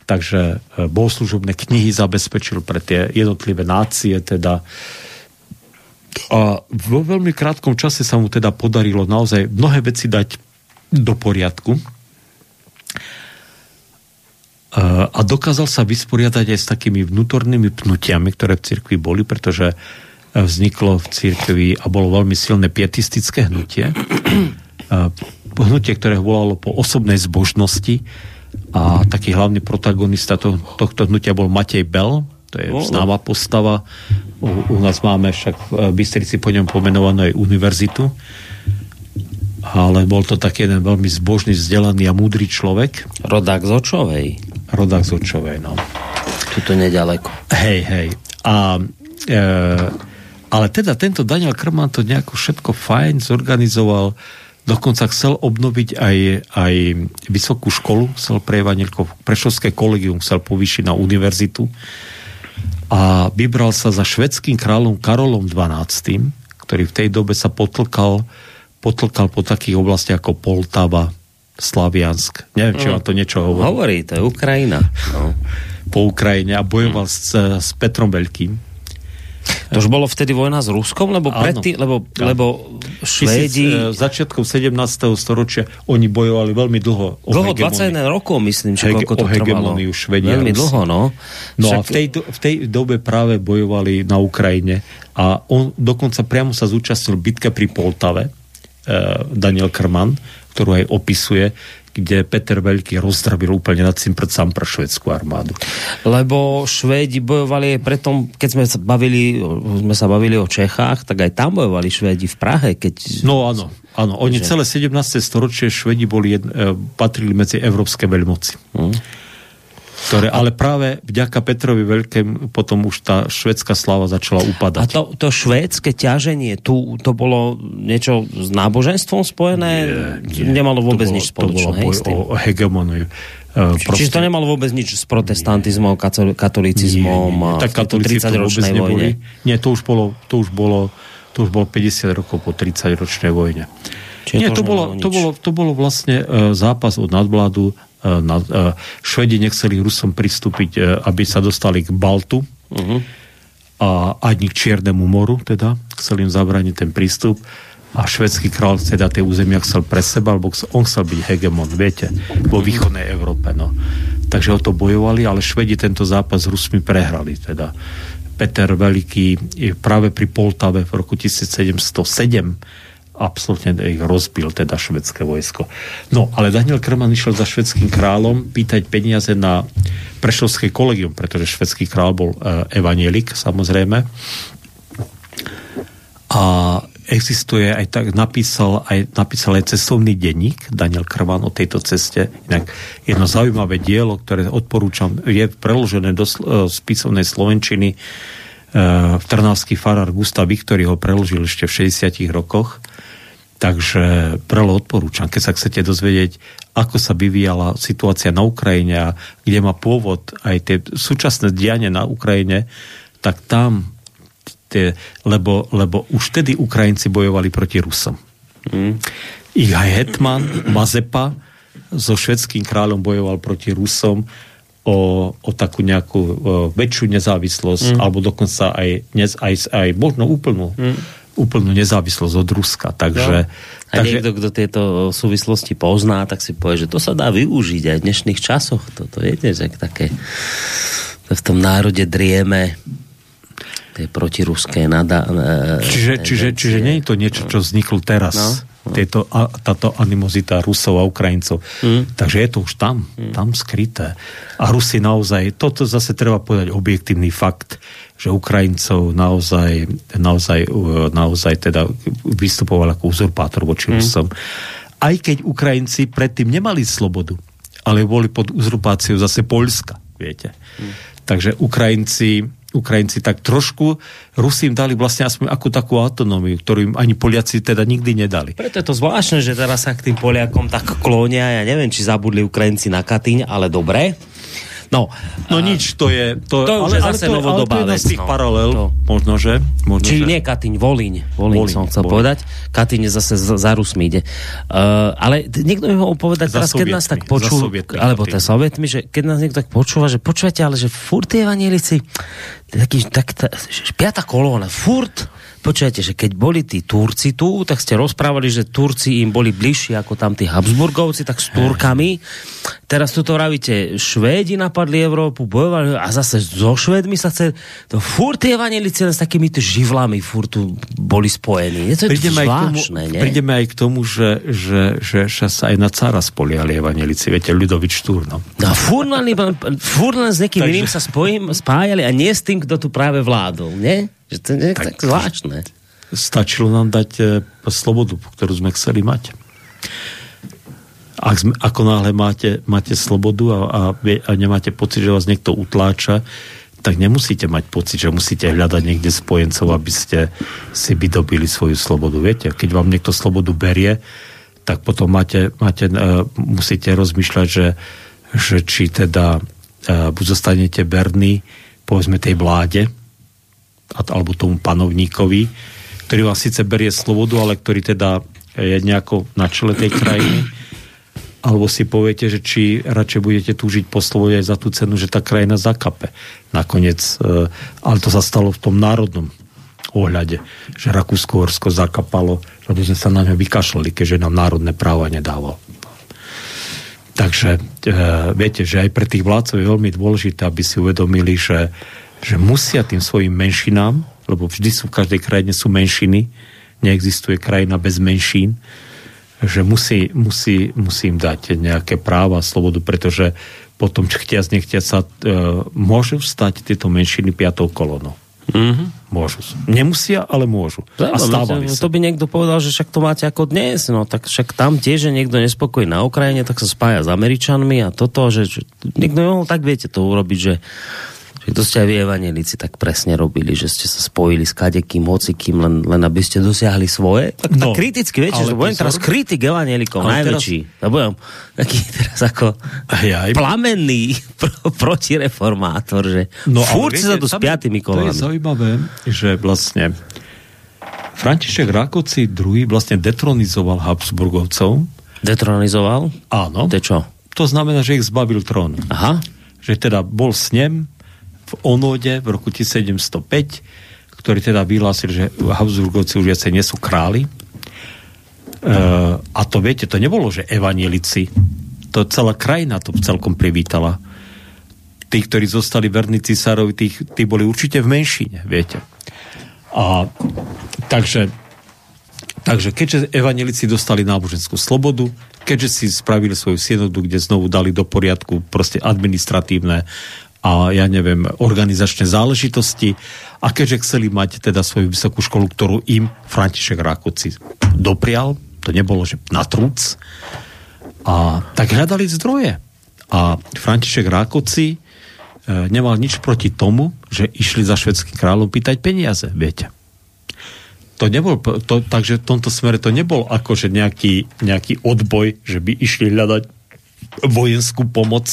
Speaker 2: takže e, bohoslužobné knihy zabezpečil pre tie jednotlivé nácie, teda. A vo veľmi krátkom čase sa mu teda podarilo naozaj mnohé veci dať do poriadku. A dokázal sa vysporiadať aj s takými vnútornými pnutiami, ktoré v cirkvi boli, pretože vzniklo v cirkvi a bolo veľmi silné pietistické hnutie. Hnutie, ktoré volalo po osobnej zbožnosti a taký hlavný protagonista to, tohto hnutia bol Matej Bel, to je známa postava. U, u nás máme však v Bystrici po ňom pomenovanú aj univerzitu ale bol to taký jeden veľmi zbožný, vzdelaný a múdry človek.
Speaker 1: Rodák z Očovej.
Speaker 2: Rodák z Očovej, no.
Speaker 1: Tuto nedaleko.
Speaker 2: Hej, hej. A, e, ale teda tento Daniel Krman to nejako všetko fajn zorganizoval, dokonca chcel obnoviť aj, aj vysokú školu, chcel pre Evanilko, Prešovské kolegium chcel povýšiť na univerzitu a vybral sa za švedským kráľom Karolom XII, ktorý v tej dobe sa potlkal, potlkal po takých oblastiach ako Poltava, Slaviansk. Neviem, či vám to niečo hovorí.
Speaker 1: Hovorí, to je Ukrajina. No.
Speaker 2: Po Ukrajine a bojoval hmm. s, s Petrom Veľkým.
Speaker 1: To už bolo vtedy vojna s Ruskom, lebo predtým, lebo, lebo Švédi...
Speaker 2: E, začiatkom 17. storočia oni bojovali veľmi dlho.
Speaker 1: Dlho, 21 rokov, myslím, či koľko to trvalo.
Speaker 2: Švedia.
Speaker 1: Veľmi dlho, no.
Speaker 2: No Však... a v tej, v tej dobe práve bojovali na Ukrajine a on dokonca priamo sa zúčastnil bitke pri Poltave, uh, Daniel Krman, ktorú aj opisuje, kde Peter Veľký rozdrabil úplne nad tým pred sám pre švedskú armádu.
Speaker 1: Lebo Švédi bojovali aj preto, keď sme sa bavili, sme sa bavili o Čechách, tak aj tam bojovali Švédi v Prahe. Keď...
Speaker 2: No áno, áno. Oni že... celé 17. storočie Švédi boli, e, patrili medzi európske veľmoci. Hmm ktoré, ale práve vďaka Petrovi Veľkému potom už tá švedská slava začala upadať.
Speaker 1: A to, to švédske ťaženie, tu to bolo niečo s náboženstvom spojené? Nie, nie. Nemalo vôbec bolo, nič spoločné. To
Speaker 2: bolo o hegemoniu.
Speaker 1: Či, Čiže to nemalo vôbec nič s protestantizmom, katolicizmom nie, nie, nie.
Speaker 2: Tak katolíci to vôbec neboli. Nie, to už bolo, to už bolo, to už bolo 50 rokov po 30 ročnej vojne. Čiže Nie, to, to, bolo, to, bolo, to bolo vlastne uh, zápas od nadvládu E, na, e, Švedi nechceli Rusom pristúpiť, e, aby sa dostali k Baltu uh-huh. a ani k Čiernemu moru, teda chceli im zabrániť ten prístup a švedský král teda tie územia chcel pre seba, alebo on chcel byť hegemon, viete, vo východnej Európe, no. Takže o to bojovali, ale Švedi tento zápas s Rusmi prehrali, teda. Peter Veľký práve pri Poltave v roku 1707 absolútne ich rozbil teda švedské vojsko. No, ale Daniel Krman išiel za švedským kráľom pýtať peniaze na Prešovské kolegium, pretože švedský král bol uh, evanielik, samozrejme. A existuje aj tak, napísal aj, napísal aj cestovný denník Daniel Krvan o tejto ceste. Inak jedno zaujímavé dielo, ktoré odporúčam, je preložené do uh, spisovnej slovenčiny uh, trnavský farár Gustav Viktor ho preložil ešte v 60 rokoch Takže prelo odporúčam, keď sa chcete dozvedieť, ako sa vyvíjala situácia na Ukrajine a kde má pôvod aj tie súčasné dianie na Ukrajine, tak tam, tie, lebo, lebo už vtedy Ukrajinci bojovali proti Rusom. Mm. Ich aj Hetman Mazepa so švedským kráľom bojoval proti Rusom o, o takú nejakú o, väčšiu nezávislosť, mm. alebo dokonca aj, aj, aj možno úplnú mm úplnú nezávislosť od Ruska. Takže,
Speaker 1: no. A takže... niekto, kto tieto súvislosti pozná, tak si povie, že to sa dá využiť aj v dnešných časoch. Toto viete, že také to v tom národe drieme tie protiruské nada...
Speaker 2: Čiže, čiže, čiže nie je to niečo, čo vzniklo teraz. No tieto, a, táto animozita Rusov a Ukrajincov. Mm. Takže je to už tam, mm. tam skryté. A Rusi naozaj, toto zase treba povedať objektívny fakt, že Ukrajincov naozaj, naozaj, naozaj teda vystupoval ako uzurpátor voči mm. Rusom. Aj keď Ukrajinci predtým nemali slobodu, ale boli pod uzurpáciou zase Poľska, viete. Mm. Takže Ukrajinci Ukrajinci tak trošku, Rusi im dali vlastne aspoň akú takú autonómiu, ktorú im ani Poliaci teda nikdy nedali.
Speaker 1: Preto je to zvláštne, že teraz sa k tým Poliakom tak klónia, ja neviem, či zabudli Ukrajinci na Katyň, ale dobre.
Speaker 2: No, no nič, to je... To,
Speaker 1: to je ale, zase ale to, novodobá
Speaker 2: ale to je vec. tých no. paralel, to. možno, že... Možno,
Speaker 1: Či
Speaker 2: že...
Speaker 1: nie Katyň, Volíň. Volíň, Volíň som chcel Volíň. povedať. Katyň je zase za, za Rusmi ide. Uh, ale niekto mi mohol povedať za teraz, keď nás tak počul, alebo to sovietmi, že keď nás niekto tak počúva, že počúvate, ale že furt tie evanielici, taký, tak, tá, piata kolóna, furt Počujete, že keď boli tí Turci tu, tak ste rozprávali, že Turci im boli bližší ako tam tí Habsburgovci, tak s Turkami. Teraz tu to vravíte, Švédi napadli Európu, bojovali a zase so Švédmi sa chce... To furt tie evanelici s takými živlami furt tu boli spojení. Je to prídeme,
Speaker 2: aj k tomu, prídeme aj k tomu, že, že, že, že sa aj na cara spoliali evanelici. Viete, Ľudovič Turno.
Speaker 1: No, furt len, furt len s niekým Takže... iným sa spojím, spájali a nie s tým, kto tu práve vládol, nie? Že to je tak, tak zvláštne.
Speaker 2: Stačilo nám dať e, slobodu, ktorú sme chceli mať. Ak sme, ako náhle máte, máte slobodu a, a, a nemáte pocit, že vás niekto utláča, tak nemusíte mať pocit, že musíte hľadať niekde spojencov, aby ste si vydobili svoju slobodu. Viete, keď vám niekto slobodu berie, tak potom máte, máte, uh, musíte rozmýšľať, že, že či teda uh, buď zostanete berní povedzme tej vláde, alebo tomu panovníkovi, ktorý vám síce berie slobodu, ale ktorý teda je nejako na čele tej krajiny, alebo si poviete, že či radšej budete túžiť po slobode aj za tú cenu, že tá krajina zakape. Nakoniec, e, ale to sa stalo v tom národnom ohľade, že Rakúsko-Horsko zakapalo, lebo sme sa na ňo vykašľali, keďže nám národné práva nedával. Takže e, viete, že aj pre tých vládcov je veľmi dôležité, aby si uvedomili, že že musia tým svojim menšinám, lebo vždy sú v každej krajine sú menšiny, neexistuje krajina bez menšín, že musí, musí, musí im dať nejaké práva a slobodu, pretože potom chtiac nechtiac sa e, môžu stať tieto menšiny piatou kolonou. Mm-hmm. Môžu. Nemusia, ale môžu.
Speaker 1: a stávali sa. To by niekto povedal, že však to máte ako dnes, no tak však tam tiež je niekto nespokojný na Ukrajine, tak sa spája s Američanmi a toto, že, že niekto mohol tak viete to urobiť, že že to ste aj vy evanelici tak presne robili, že ste sa spojili s kadekým, hocikým, len, len aby ste dosiahli svoje. Tak, no, tak kriticky, viete, že budem teraz kritik evanelikov, najväčší. Teraz... Ja budem taký teraz ako aj, aj. plamenný pro, protireformátor, že no, furt sa tu s piatými kolami.
Speaker 2: To je zaujímavé, že vlastne František Rákoci II vlastne detronizoval Habsburgovcov.
Speaker 1: Detronizoval?
Speaker 2: Áno.
Speaker 1: To čo?
Speaker 2: To znamená, že ich zbavil trónu.
Speaker 1: Aha.
Speaker 2: Že teda bol s ním v Onode v roku 1705, ktorý teda vyhlásil, že Habsburgovci už viacej nie sú králi. E, a to viete, to nebolo, že evanielici, to celá krajina to celkom privítala. Tí, ktorí zostali verní cisárovi, tí, tí boli určite v menšine, viete. A takže, takže keďže evanielici dostali náboženskú slobodu, keďže si spravili svoju synodu, kde znovu dali do poriadku proste administratívne a ja neviem, organizačné záležitosti a keďže chceli mať teda svoju vysokú školu, ktorú im František Rákoci doprial, to nebolo, že na trúc, a tak hľadali zdroje. A František Rákoci e, nemal nič proti tomu, že išli za švedským kráľom pýtať peniaze, viete. To nebol, to, takže v tomto smere to nebol akože nejaký, nejaký odboj, že by išli hľadať vojenskú pomoc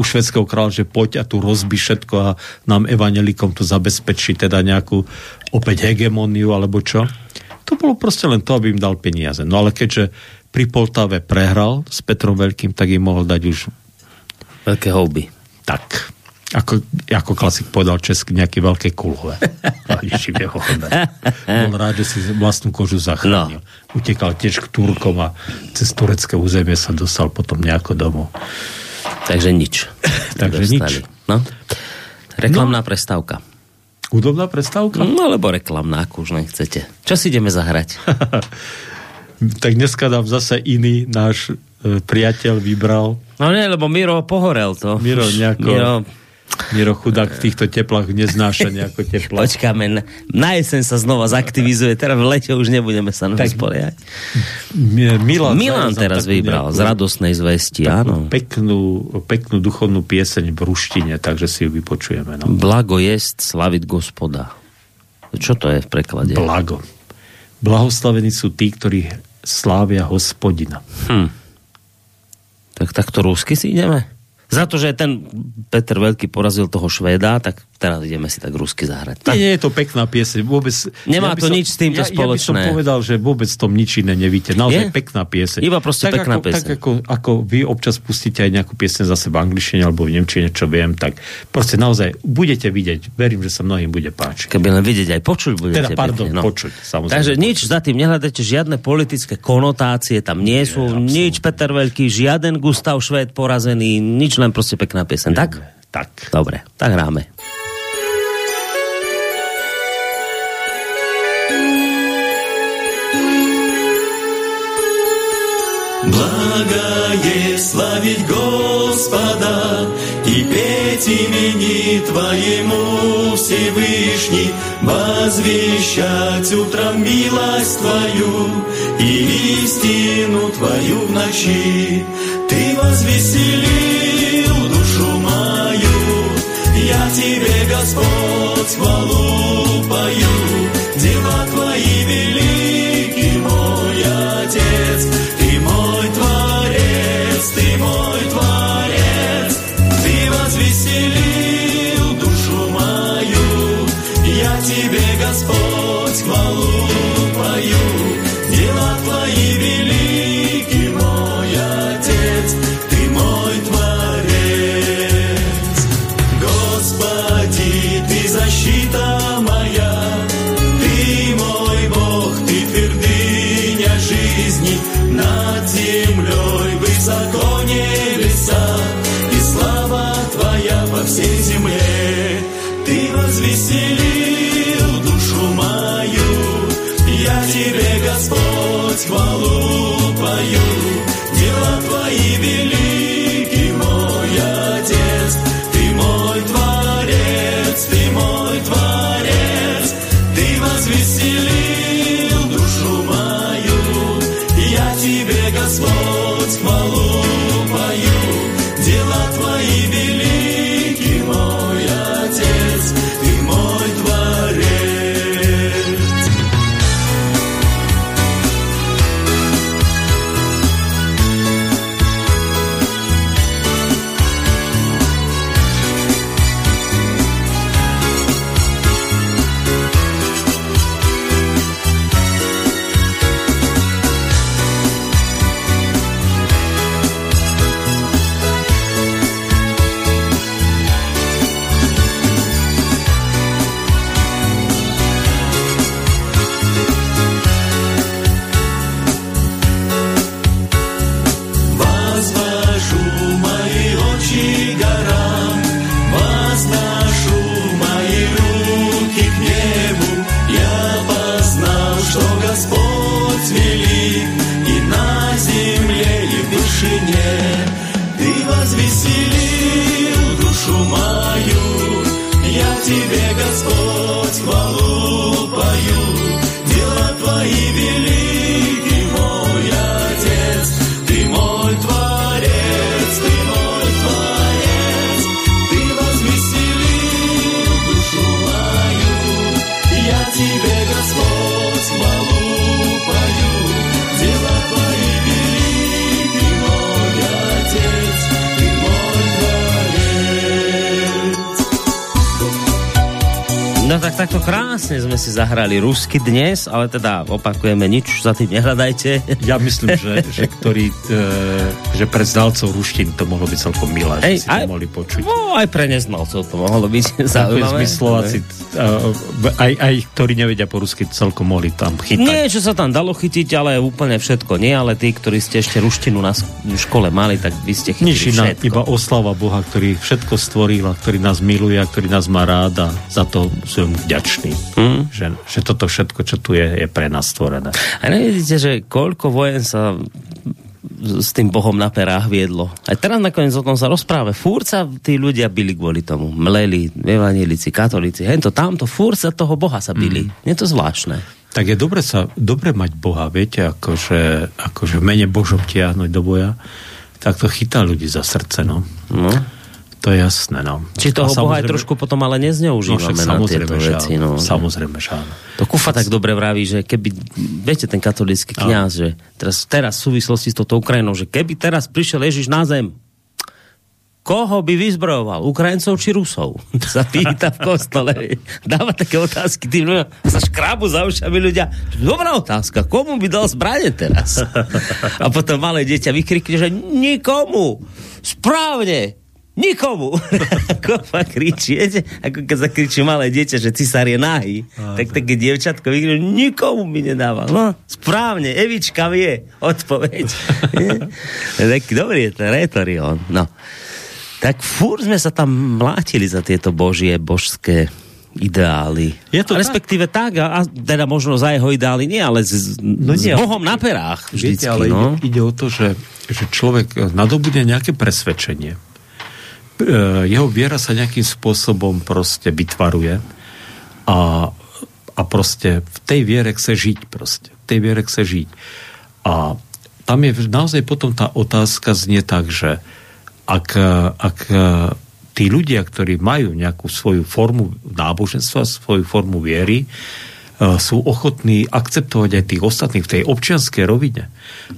Speaker 2: u švedského kráľa, že poď a tu rozbi všetko a nám evanelikom tu zabezpečí teda nejakú opäť hegemoniu alebo čo. To bolo proste len to, aby im dal peniaze. No ale keďže pri Poltave prehral s Petrom Veľkým, tak im mohol dať už
Speaker 1: veľké houby.
Speaker 2: Tak ako, ako klasik povedal česky, nejaké veľké kulhové. Bol rád, že si vlastnú kožu zachránil. No. Utekal tiež k Turkom a cez turecké územie sa dostal potom nejako domov.
Speaker 1: Takže nič.
Speaker 2: Takže nič.
Speaker 1: No. Reklamná no. prestávka.
Speaker 2: Údobná prestávka?
Speaker 1: No, alebo reklamná, ako už nechcete. Čo si ideme zahrať?
Speaker 2: Tak dneska nám zase iný náš e, priateľ vybral.
Speaker 1: No nie, lebo Miro pohorel to.
Speaker 2: Miro nejako...
Speaker 1: Miro,
Speaker 2: Miro chudák v týchto teplách neznáša nejako teplo.
Speaker 1: počkáme, na, na jeseň sa znova zaktivizuje, teraz v lete už nebudeme sa na
Speaker 2: Tak-. Mi- Milan,
Speaker 1: Milan teraz vybral
Speaker 2: nejakú-
Speaker 1: z radosnej zvesti, áno.
Speaker 2: Peknú, peknú duchovnú pieseň v ruštine, takže si ju vypočujeme. No.
Speaker 1: Blago jest slavit gospoda. Čo to je v preklade?
Speaker 2: Blago. Blahoslavení sú tí, ktorí slávia hospodina.
Speaker 1: Hm. Tak takto rusky si ideme? Za to, že ten Peter Veľký porazil toho Švéda, tak teraz ideme si tak rusky zahrať. Tak,
Speaker 2: Nie, nie je to pekná pieseň. Vôbec,
Speaker 1: Nemá
Speaker 2: by
Speaker 1: to nič s týmto
Speaker 2: ja, Ja by som
Speaker 1: spoločné.
Speaker 2: povedal, že vôbec tom nič iné nevíte. Naozaj
Speaker 1: Je?
Speaker 2: pekná pieseň.
Speaker 1: Iba proste
Speaker 2: tak
Speaker 1: pekná
Speaker 2: ako,
Speaker 1: pieseň.
Speaker 2: Tak ako, ako vy občas pustíte aj nejakú pieseň zase v angličtine alebo v nemčine, čo viem, tak proste naozaj budete vidieť. Verím, že sa mnohým bude páčiť.
Speaker 1: Keby len vidieť aj počuť budete
Speaker 2: Teda, pardon,
Speaker 1: pekne, no.
Speaker 2: počuť, samozrejme.
Speaker 1: Takže nič za tým nehľadajte, žiadne politické konotácie tam nie sú, nič Peter Veľký, žiaden Gustav Švéd porazený, nič len proste pekná piesen. Tak?
Speaker 2: Tak.
Speaker 1: Dobre, tak hráme.
Speaker 3: Благо есть славить Господа и петь имени Твоему Всевышний, возвещать утром милость Твою и истину Твою в ночи. Ты возвеселил душу мою, я Тебе, Господь, хвалу пою, дела Тебе, Господь, хвалу пою, дела Твои велики, тебе, Господь, хвалу пою. Дела твои велики,
Speaker 1: tak takto krásne sme si zahrali rusky dnes, ale teda opakujeme nič, za tým nehľadajte.
Speaker 2: Ja myslím, že, že, ktorý, e, že pre znalcov ruštín to mohlo byť celkom milé,
Speaker 1: Hej,
Speaker 2: že si
Speaker 1: aj-
Speaker 2: to mohli počuť.
Speaker 1: No, aj pre neznalcov to mohlo byť
Speaker 2: Zaujímavé.
Speaker 1: zaujímavé.
Speaker 2: Zmyslováci, uh, aj, aj ktorí nevedia po rusky, celkom mohli tam chytať.
Speaker 1: Nie, čo sa tam dalo chytiť, ale úplne všetko nie, ale tí, ktorí ste ešte ruštinu na škole mali, tak vy ste chytili
Speaker 2: Nič iná,
Speaker 1: všetko.
Speaker 2: iba oslava Boha, ktorý všetko stvoril a ktorý nás miluje a ktorý nás má rád a za to vďačný. Vďační.
Speaker 1: Hm?
Speaker 2: Že, že toto všetko, čo tu je, je pre nás stvorené.
Speaker 1: A nevidíte, že koľko vojen sa s tým Bohom na perách viedlo. Aj teraz nakoniec o tom sa rozpráva. Fúr sa tí ľudia byli kvôli tomu. Mleli, evanílici, katolíci, hento, tamto, fúr sa toho Boha sa byli. Mm. Je to zvláštne.
Speaker 2: Tak je dobre, sa, dobre mať Boha, viete, akože, akože v mene Božom tiahnuť do boja, tak to chytá ľudí za srdce, no.
Speaker 1: No.
Speaker 2: To je jasné, no.
Speaker 1: Či toho Boha aj trošku potom ale
Speaker 2: No
Speaker 1: nezneužívame
Speaker 2: však
Speaker 1: na tieto veci.
Speaker 2: áno.
Speaker 1: No.
Speaker 2: Samozrejme, že áno.
Speaker 1: To Kufa tak dobre vraví, že keby, viete, ten katolícky kňaz, že teraz, teraz v súvislosti s touto Ukrajinou, že keby teraz prišiel Ježiš na zem, koho by vyzbrojoval? Ukrajincov či Rusov? sa pýta v kostole. Dáva také otázky tým ľuďom. Sa škrábu za ušami ľudia. Dobrá otázka. Komu by dal zbranie teraz? A potom malé dieťa vykrikne, že nikomu. Správne. Nikomu. Kopa kričí, viete? Ako keď zakričí malé dieťa, že cisár je nahý. Tak také dievčatko vykričí, nikomu by nedával. No, správne, Evička vie odpoveď. Taký dobrý je ten retorion. No. Tak fúr sme sa tam mlátili za tieto božie, božské ideály.
Speaker 2: Je to
Speaker 1: a respektíve tak, a, a teda možno za jeho ideály nie, ale s, no
Speaker 2: nie,
Speaker 1: s Bohom na perách vždycky.
Speaker 2: Viete, ale
Speaker 1: no.
Speaker 2: ide, ide o to, že, že človek nadobudne nejaké presvedčenie. E, Jeho viera sa nejakým spôsobom proste vytvaruje a, a proste v tej viere chce žiť proste. V tej viere chce žiť. A tam je naozaj potom tá otázka znie tak, že ak, ak tí ľudia, ktorí majú nejakú svoju formu náboženstva, svoju formu viery, e, sú ochotní akceptovať aj tých ostatných v tej občianskej rovine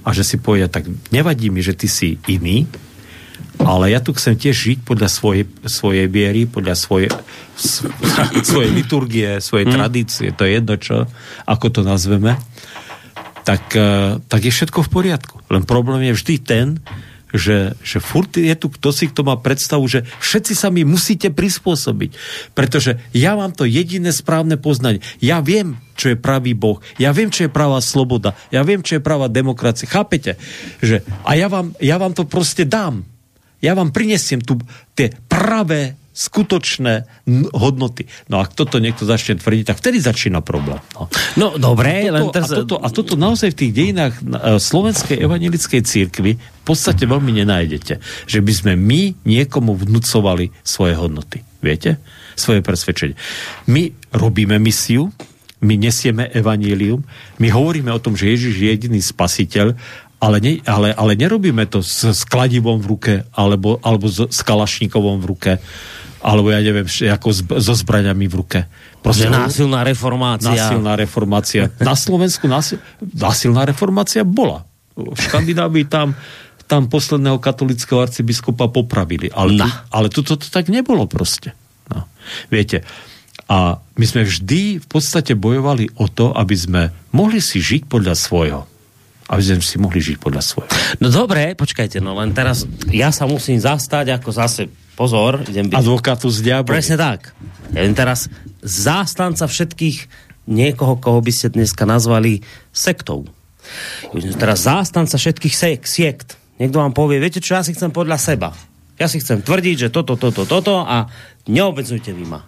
Speaker 2: a že si povedia, tak nevadí mi, že ty si iný, ale ja tu chcem tiež žiť podľa svojej, svojej viery, podľa svoje, s- svojej liturgie, svojej tradície, to je jedno čo, ako to nazveme, tak, eh, tak je všetko v poriadku. Len problém je vždy ten, že, že furt je tu kto si, kto má predstavu, že všetci sa mi musíte prispôsobiť. Pretože ja mám to jediné správne poznanie. Ja viem, čo je pravý Boh. Ja viem, čo je pravá sloboda. Ja viem, čo je pravá demokracia. Chápete? Že, a ja vám, ja vám to proste dám. Ja vám prinesiem tu tie pravé, skutočné hodnoty. No a toto niekto začne tvrdiť, tak vtedy začína problém. No.
Speaker 1: no dobre, len
Speaker 2: Toto,
Speaker 1: teraz...
Speaker 2: a, toto, a toto naozaj v tých dejinách e, slovenskej evangelickej církvy v podstate veľmi nenájdete. Že by sme my niekomu vnúcovali svoje hodnoty. Viete? Svoje presvedčenie. My robíme misiu, my nesieme evanílium, my hovoríme o tom, že Ježiš je jediný spasiteľ, ale, ne, ale, ale nerobíme to s, s kladivom v ruke, alebo, alebo s, s kalašníkovom v ruke, alebo ja neviem, ako s, so zbraňami v ruke. Proste
Speaker 1: násilná reformácia.
Speaker 2: Násilná reformácia. Na Slovensku násil, násilná reformácia bola. V Škandinávii tam, tam posledného katolického arcibiskupa popravili. Ale,
Speaker 1: Na.
Speaker 2: ale tu to tak nebolo proste. No. Viete, a my sme vždy v podstate bojovali o to, aby sme mohli si žiť podľa svojho. Aby sme si mohli žiť podľa svojho.
Speaker 1: No dobre, počkajte, no len teraz ja sa musím zastať ako zase, pozor, idem byť...
Speaker 2: Advokátu z diabla.
Speaker 1: Presne tak. Ja viem teraz zástanca všetkých niekoho, koho by ste dneska nazvali sektou. Teraz zástanca všetkých sek, siekt. Niekto vám povie, viete čo, ja si chcem podľa seba. Ja si chcem tvrdiť, že toto, toto, toto a neobmedzujte vy ma.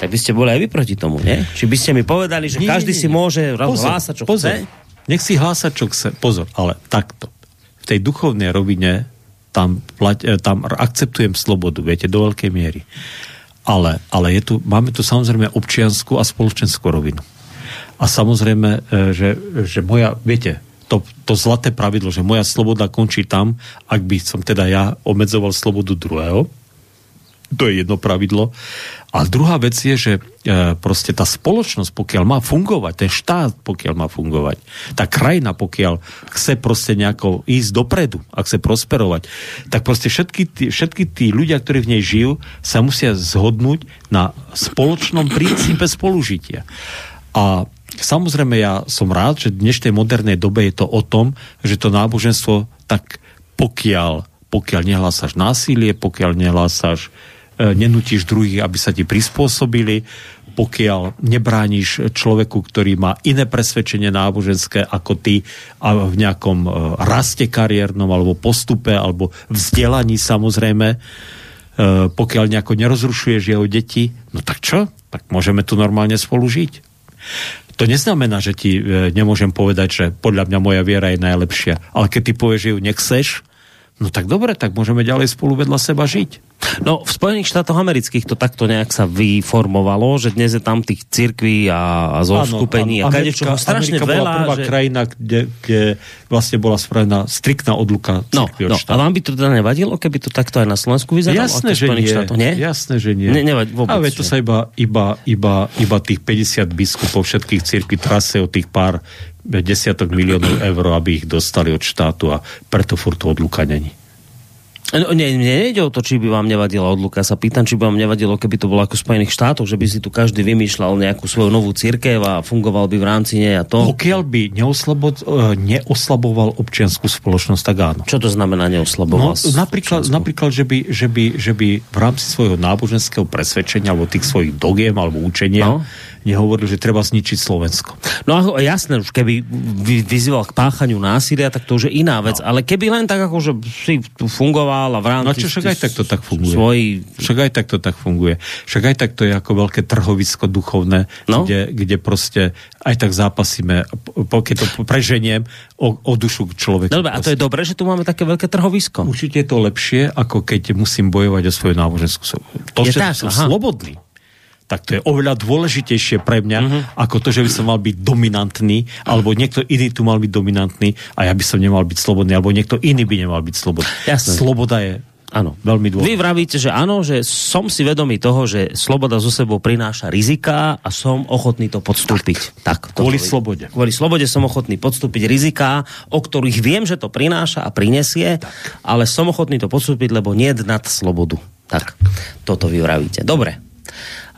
Speaker 1: Tak by ste boli aj vy proti tomu, nie? Či by ste mi povedali, že
Speaker 2: Nie,
Speaker 1: každý
Speaker 2: nie, nie.
Speaker 1: si môže
Speaker 2: Pozor,
Speaker 1: hlásať, čo
Speaker 2: pozor.
Speaker 1: chce?
Speaker 2: Nech si hlása, čo chce. Pozor, ale takto. V tej duchovnej rovine tam, e, tam akceptujem slobodu, viete, do veľkej miery. Ale, ale je tu, máme tu samozrejme občianskú a spoločenskú rovinu. A samozrejme, e, že, že moja, viete, to, to zlaté pravidlo, že moja sloboda končí tam, ak by som teda ja obmedzoval slobodu druhého, to je jedno pravidlo. A druhá vec je, že e, proste tá spoločnosť, pokiaľ má fungovať, ten štát, pokiaľ má fungovať, tá krajina, pokiaľ chce proste nejako ísť dopredu a chce prosperovať, tak proste všetky tí, všetky tí ľudia, ktorí v nej žijú, sa musia zhodnúť na spoločnom princípe spolužitia. A samozrejme ja som rád, že v dnešnej modernej dobe je to o tom, že to náboženstvo tak pokiaľ, pokiaľ nehlásaš násilie, pokiaľ nehlásaš e, nenútiš druhých, aby sa ti prispôsobili, pokiaľ nebrániš človeku, ktorý má iné presvedčenie náboženské ako ty a v nejakom e, raste kariérnom alebo postupe alebo vzdelaní samozrejme, pokiaľ nejako nerozrušuješ jeho deti, no tak čo? Tak môžeme tu normálne spolu žiť. To neznamená, že ti e, nemôžem povedať, že podľa mňa moja viera je najlepšia. Ale keď ty povieš, že ju nechceš, no tak dobre, tak môžeme ďalej spolu vedľa seba žiť.
Speaker 1: No, v Spojených štátoch amerických to takto nejak sa vyformovalo, že dnes je tam tých cirkví a, a zoskupení a kadečoho strašne
Speaker 2: Amerika
Speaker 1: veľa.
Speaker 2: bola prvá
Speaker 1: že...
Speaker 2: krajina, kde, kde vlastne bola spravená striktná odluka
Speaker 1: No,
Speaker 2: od
Speaker 1: no, a vám by to teda nevadilo, keby to takto aj na Slovensku vyzeralo?
Speaker 2: Jasné, že nie.
Speaker 1: štátoch? nie?
Speaker 2: Jasné, že nie.
Speaker 1: Ne- nevadí vôbec,
Speaker 2: A veď to sa iba, iba, iba, iba tých 50 biskupov všetkých cirkví trase o tých pár desiatok miliónov eur, aby ich dostali od štátu a preto furt to odluka není.
Speaker 1: No, nie, mne nejde o to, či by vám nevadila odluka. Sa pýtam, či by vám nevadilo, keby to bolo ako v Spojených štátoch, že by si tu každý vymýšľal nejakú svoju novú cirkev a fungoval by v rámci nej a to.
Speaker 2: Pokiaľ by eh, neoslaboval občianskú spoločnosť, tak áno.
Speaker 1: Čo to znamená
Speaker 2: No,
Speaker 1: neoslaboval?
Speaker 2: napríklad, napríklad že, by, že, by, že by v rámci svojho náboženského presvedčenia alebo tých svojich dogiem alebo učenia
Speaker 1: No.
Speaker 2: Nehovoril, že treba zničiť Slovensko.
Speaker 1: No a jasné, už keby vy, vyzýval k páchaniu násilia, tak to už je iná vec. No. Ale keby len tak, ako že si tu fungoval a v rámci...
Speaker 2: No čo, však aj tak to tak funguje.
Speaker 1: Svoj...
Speaker 2: Však aj tak to tak funguje. Však aj tak to je ako veľké trhovisko duchovné,
Speaker 1: No.
Speaker 2: kde, kde proste aj tak zápasíme, keď to preženiem, o, o dušu človeka.
Speaker 1: Dobre, a to je dobré, že tu máme také veľké trhovisko.
Speaker 2: Určite je to lepšie, ako keď musím bojovať o svoju náboženskú slobodu. To,
Speaker 1: Je
Speaker 2: že
Speaker 1: tak,
Speaker 2: som
Speaker 1: aha.
Speaker 2: slobodný, tak to je oveľa dôležitejšie pre mňa,
Speaker 1: Mhm.
Speaker 2: uh-huh. ako to, že by som mal byť dominantný, alebo niekto iný tu mal byť dominantný a ja by som nemal byť slobodný, alebo niekto iný by nemal byť slobodný.
Speaker 1: Jasné.
Speaker 2: Sloboda je
Speaker 1: Áno.
Speaker 2: veľmi dôležitá.
Speaker 1: Vy vravíte, že áno, že som si vedomý toho, že sloboda zo sebou prináša rizika a som ochotný to podstúpiť. Tak, toto
Speaker 2: Kvôli slobode.
Speaker 1: Kvôli slobode som ochotný podstúpiť riziká, o ktorých viem, že to prináša a prinesie, tak. ale som ochotný to podstúpiť, lebo nie nad slobodu. Tak, toto vy vravíte. Dobre.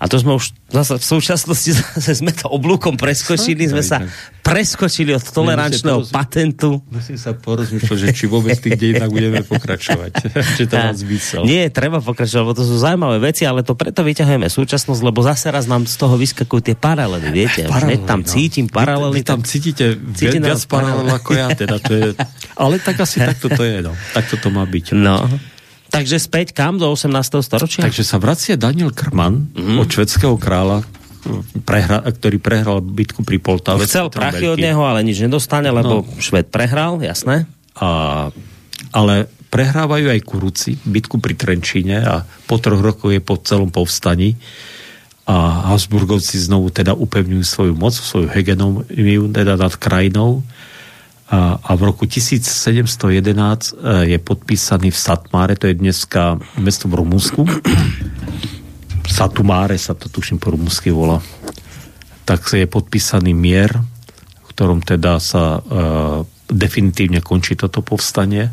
Speaker 1: A to sme už zase v súčasnosti zase sme to oblúkom preskočili, sme sa preskočili od tolerančného
Speaker 2: porozumieť.
Speaker 1: patentu
Speaker 2: Musím sa porozmýšľať, že či vôbec v tých dejinách budeme pokračovať. či to má zmysel.
Speaker 1: Nie, treba pokračovať, lebo to sú zaujímavé veci, ale to preto vyťahujeme súčasnosť, lebo zase raz nám z toho vyskakujú tie paralely, viete? Už hneď tam cítim paralely.
Speaker 2: Vy, vy tam cítite
Speaker 1: na
Speaker 2: viac
Speaker 1: paralely.
Speaker 2: paralel ako ja. Teda to je, ale tak asi takto to je. No. Takto to má byť.
Speaker 1: No. Takže späť kam do 18. storočia?
Speaker 2: Takže sa vracia Daniel Krman mm. od švedského kráľa, prehra, ktorý prehral bitku pri Poltave.
Speaker 1: Chcel prachy od neho, ale nič nedostane, lebo Šved prehral, jasné?
Speaker 2: A, ale prehrávajú aj Kuruci bitku pri Trenčíne a po troch rokoch je po celom povstaní a Habsburgovci znovu teda upevňujú svoju moc, svoju hegemoniu teda nad krajinou a, v roku 1711 e, je podpísaný v Satmáre, to je dneska mesto v Rumunsku. Satumáre sa to tuším po rumúnsky volá. Tak je podpísaný mier, v ktorom teda sa e, definitívne končí toto povstanie.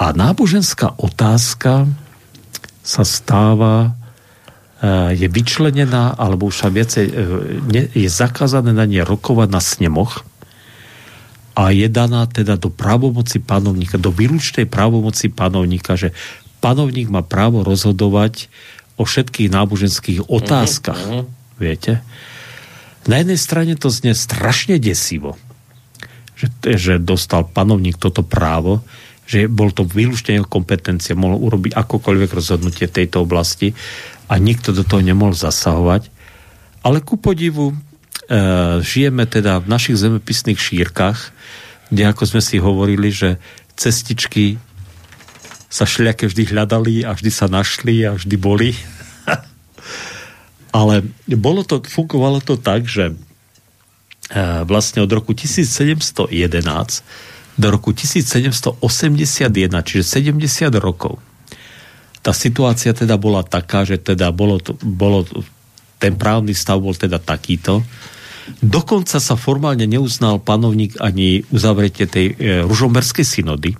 Speaker 2: A náboženská otázka sa stáva e, je vyčlenená, alebo už sa viacej, je zakázané na ne rokovať na snemoch a je daná teda do právomoci panovníka, do výlučnej právomoci panovníka, že panovník má právo rozhodovať o všetkých náboženských otázkach. Viete? Na jednej strane to znie strašne desivo, že, že dostal panovník toto právo, že bol to výlučne jeho kompetencia, mohol urobiť akokoľvek rozhodnutie v tejto oblasti a nikto do toho nemohol zasahovať. Ale ku podivu žijeme teda v našich zemepisných šírkach, kde ako sme si hovorili, že cestičky sa šľake vždy hľadali a vždy sa našli a vždy boli. Ale bolo to, fungovalo to tak, že e, vlastne od roku 1711 do roku 1781, čiže 70 rokov, tá situácia teda bola taká, že teda bolo, to, bolo ten právny stav bol teda takýto. Dokonca sa formálne neuznal panovník ani uzavretie tej e, ružomberskej synody.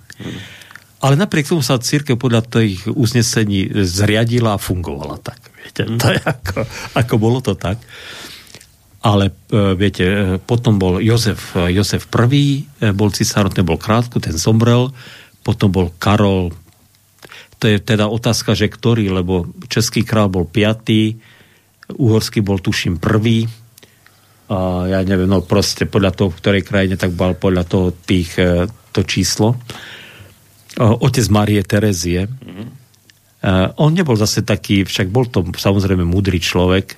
Speaker 2: Ale napriek tomu sa církev podľa tých uznesení zriadila a fungovala tak. Viete, to je ako, ako bolo to tak. Ale e, viete, e, potom bol Jozef, e, Jozef I, e, bol cisárom, ten bol krátko, ten zomrel. Potom bol Karol, to je teda otázka, že ktorý, lebo český král bol piatý, uhorský bol tuším prvý, a ja neviem, no proste podľa toho, v ktorej krajine, tak bol podľa toho tých, e, to číslo. E, Otec Marie Terezie. Uh, on nebol zase taký, však bol to samozrejme múdry človek,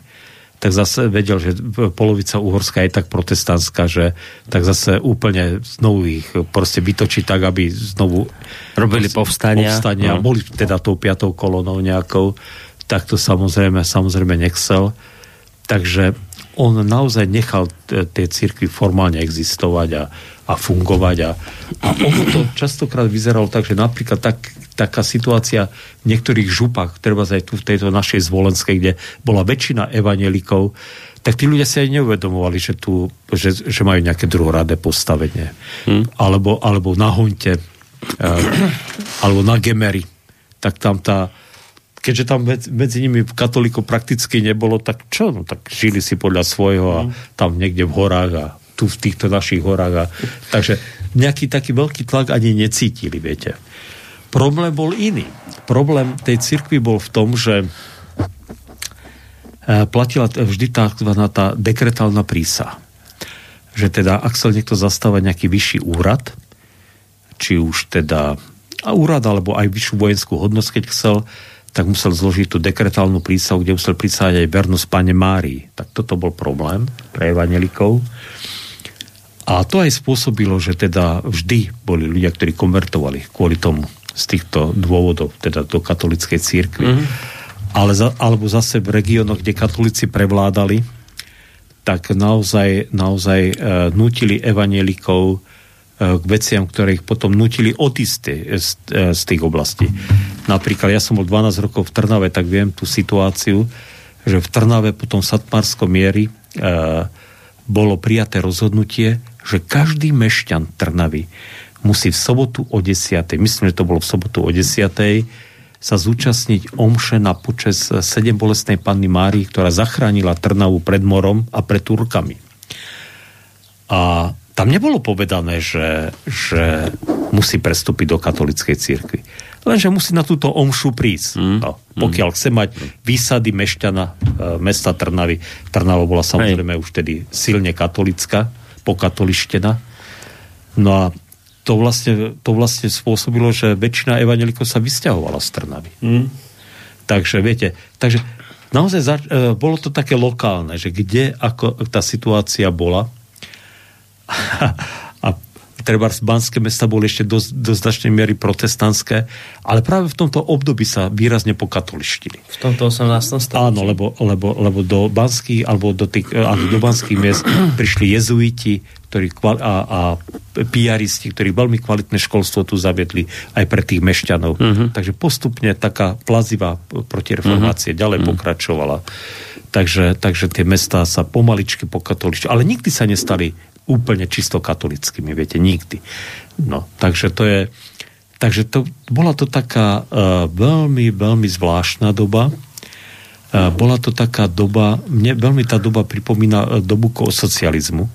Speaker 2: tak zase vedel, že polovica Uhorská je tak protestantská, že tak zase úplne znovu ich proste vytočí tak, aby znovu
Speaker 1: Robili povstania.
Speaker 2: povstania
Speaker 1: No.
Speaker 2: boli teda tou piatou kolonou nejakou, tak to samozrejme, samozrejme nechcel. Takže on naozaj nechal tie církvy formálne existovať a, a fungovať a, a ono to častokrát vyzeralo tak, že napríklad tak, taká situácia v niektorých župách, treba aj tu v tejto našej zvolenskej, kde bola väčšina evanelikov, tak tí ľudia si aj neuvedomovali, že, tu, že, že majú nejaké druhoradé postavenie. Hmm. Alebo, alebo na Honte, eh, alebo na Gemery. Tak tam tá, keďže tam medzi, nimi katolíkov prakticky nebolo, tak čo? No, tak žili si podľa svojho a tam niekde v horách a tu v týchto našich horách. A, takže nejaký taký veľký tlak ani necítili, viete. Problém bol iný. Problém tej cirkvi bol v tom, že e, platila vždy tzv. tá dekretálna prísa. Že teda, ak chcel niekto zastávať nejaký vyšší úrad, či už teda a úrad, alebo aj vyššiu vojenskú hodnosť, keď chcel, tak musel zložiť tú dekretálnu prísahu, kde musel prísahať aj vernosť Pane Márii. Tak toto bol problém pre evanelikov. A to aj spôsobilo, že teda vždy boli ľudia, ktorí konvertovali kvôli tomu z týchto dôvodov, teda do katolickej církvy. Mm-hmm. Ale za, alebo zase v regiónoch, kde katolíci prevládali, tak naozaj, naozaj e, nutili evanielikov k veciam, ktoré ich potom nutili odísť z, e, z tých oblastí. Napríklad ja som bol 12 rokov v Trnave, tak viem tú situáciu, že v Trnave potom Satmarskom miery e, bolo prijaté rozhodnutie, že každý mešťan Trnavy musí v sobotu o 10. myslím, že to bolo v sobotu o 10. sa zúčastniť omše na počes sedem bolestnej panny Márii, ktorá zachránila Trnavu pred morom a pred Turkami. A tam nebolo povedané, že, že musí prestúpiť do katolickej církvy. Lenže musí na túto omšu prísť. Mm. No, pokiaľ chce mať výsady mešťana e, mesta Trnavy. Trnava bola samozrejme už tedy silne katolická, pokatolištená. No a to vlastne, to vlastne spôsobilo, že väčšina evangelikov sa vysťahovala z Trnavy. Mm. Takže viete, takže naozaj zač- e, bolo to také lokálne, že kde ako tá situácia bola a treba z Banské mesta boli ešte do, do značnej miery protestantské, ale práve v tomto období sa výrazne pokatolištili.
Speaker 1: V tomto 18. storočí.
Speaker 2: Áno, lebo, lebo, lebo do banských, alebo do, tých, eh, áno, do banských miest prišli jezuiti ktorí, a, a piaristi, ktorí veľmi kvalitné školstvo tu zaviedli aj pre tých mešťanov. Uh-huh. Takže postupne taká plazivá protireformácia uh-huh. ďalej uh-huh. pokračovala. Takže, takže tie mestá sa pomaličky pokatoličili. Ale nikdy sa nestali úplne čisto katolickými, viete, nikdy. No, takže to je... Takže to, bola to taká uh, veľmi, veľmi zvláštna doba. Uh, bola to taká doba, mne veľmi tá doba pripomína uh, dobu ko- socializmu,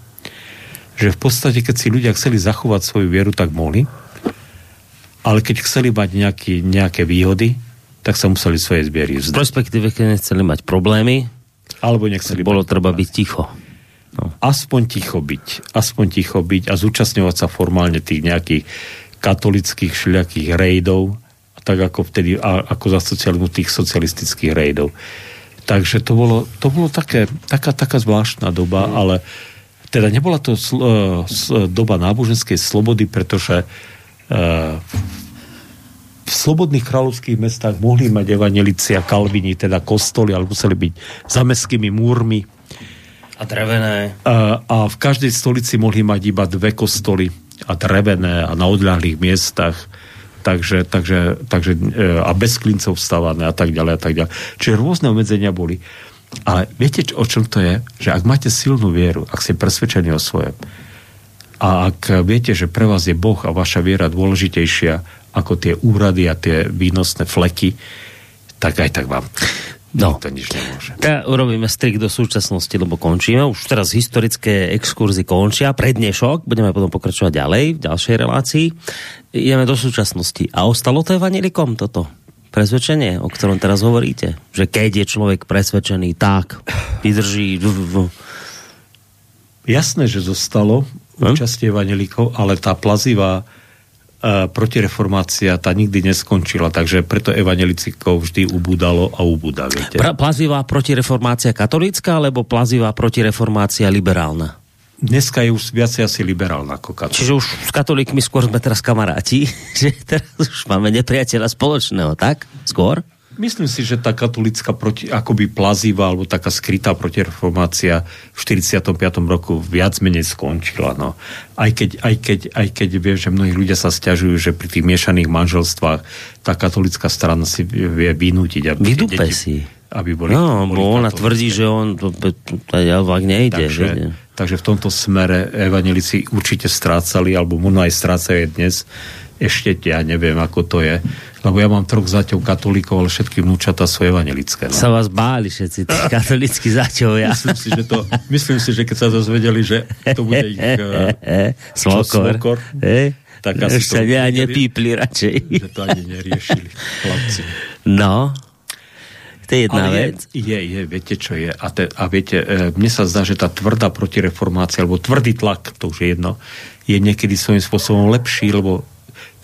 Speaker 2: že v podstate, keď si ľudia chceli zachovať svoju vieru, tak mohli, ale keď chceli mať nejaký, nejaké výhody, tak sa museli svoje zbiery vzdať.
Speaker 1: perspektíve, keď nechceli mať problémy,
Speaker 2: Alebo nechceli
Speaker 1: bolo
Speaker 2: mať
Speaker 1: treba
Speaker 2: problémy.
Speaker 1: byť ticho.
Speaker 2: Aspoň ticho byť, aspoň ticho byť a zúčastňovať sa formálne tých nejakých katolických všelijakých rejdov, tak ako vtedy, a, ako za socializmu tých socialistických rejdov. Takže to bolo, to bolo také, taká, taká zvláštna doba, mm. ale teda nebola to sl, uh, s, doba náboženskej slobody, pretože uh, v slobodných kráľovských mestách mohli mať evanelici a kalvini, teda kostoly, ale museli byť za mestskými múrmi,
Speaker 1: A drevené.
Speaker 2: a, a v každej stolici mohli mať iba dve kostoly a drevené a na odľahlých miestach takže, takže, takže e, a bez klincov vstávané a tak ďalej a tak ďalej. Čiže rôzne obmedzenia boli. Ale viete, o čom to je? Že ak máte silnú vieru, ak ste presvedčení o svojom a ak viete, že pre vás je Boh a vaša viera dôležitejšia ako tie úrady a tie výnosné fleky, tak aj tak vám
Speaker 1: No.
Speaker 2: nikto nič nemôže.
Speaker 1: Teda urobíme strik do súčasnosti, lebo končíme. Už teraz historické exkurzy končia. Pre dnešok budeme potom pokračovať ďalej v ďalšej relácii. Ideme do súčasnosti. A ostalo to evanilikom toto? Presvedčenie, o ktorom teraz hovoríte? Že keď je človek presvedčený, tak vydrží...
Speaker 2: Jasné, že zostalo
Speaker 1: Hm?
Speaker 2: evangelikov, ale tá plazivá protireformácia tá nikdy neskončila, takže preto evangelicikov vždy ubúdalo a ubúda, viete.
Speaker 1: Pra, plazivá protireformácia katolícka, alebo plazivá protireformácia liberálna?
Speaker 2: Dneska je už viacej asi liberálna ako katolík.
Speaker 1: Čiže už s katolíkmi skôr sme teraz kamaráti, že teraz už máme nepriateľa spoločného, tak? Skôr?
Speaker 2: Myslím si, že tá katolická proti, akoby plazivá alebo taká skrytá protireformácia v 45. roku viac menej skončila. No. Aj, keď, aj, keď, aj keď vie, že mnohí ľudia sa stiažujú, že pri tých miešaných manželstvách tá katolická strana si vie vynútiť. Deti-
Speaker 1: si.
Speaker 2: Aby boli,
Speaker 1: No,
Speaker 2: boli
Speaker 1: bo ona tvrdí, že on to javak nejde.
Speaker 2: Takže,
Speaker 1: že?
Speaker 2: takže v tomto smere evanelici určite strácali, alebo možno aj strácajú aj dnes. Ešte ja neviem, ako to je. Lebo ja mám troch zaťov katolíkov, ale všetky vnúčata sú evanelické. No.
Speaker 1: Sa vás báli všetci, tí katolícky zaťovia.
Speaker 2: Myslím si, že to, myslím si, že keď sa dozvedeli, že to bude ich uh,
Speaker 1: Smokor.
Speaker 2: smokor,
Speaker 1: Eh?
Speaker 2: tak asi
Speaker 1: sa
Speaker 2: to
Speaker 1: ne, nepípli radšej.
Speaker 2: že to ani neriešili chlapci.
Speaker 1: No, to je jedna
Speaker 2: Ale
Speaker 1: vec.
Speaker 2: je, je, je, viete čo je. A, te, a viete, e, mne sa zdá, že tá tvrdá protireformácia, alebo tvrdý tlak, to už je jedno, je niekedy svojím spôsobom lepší, lebo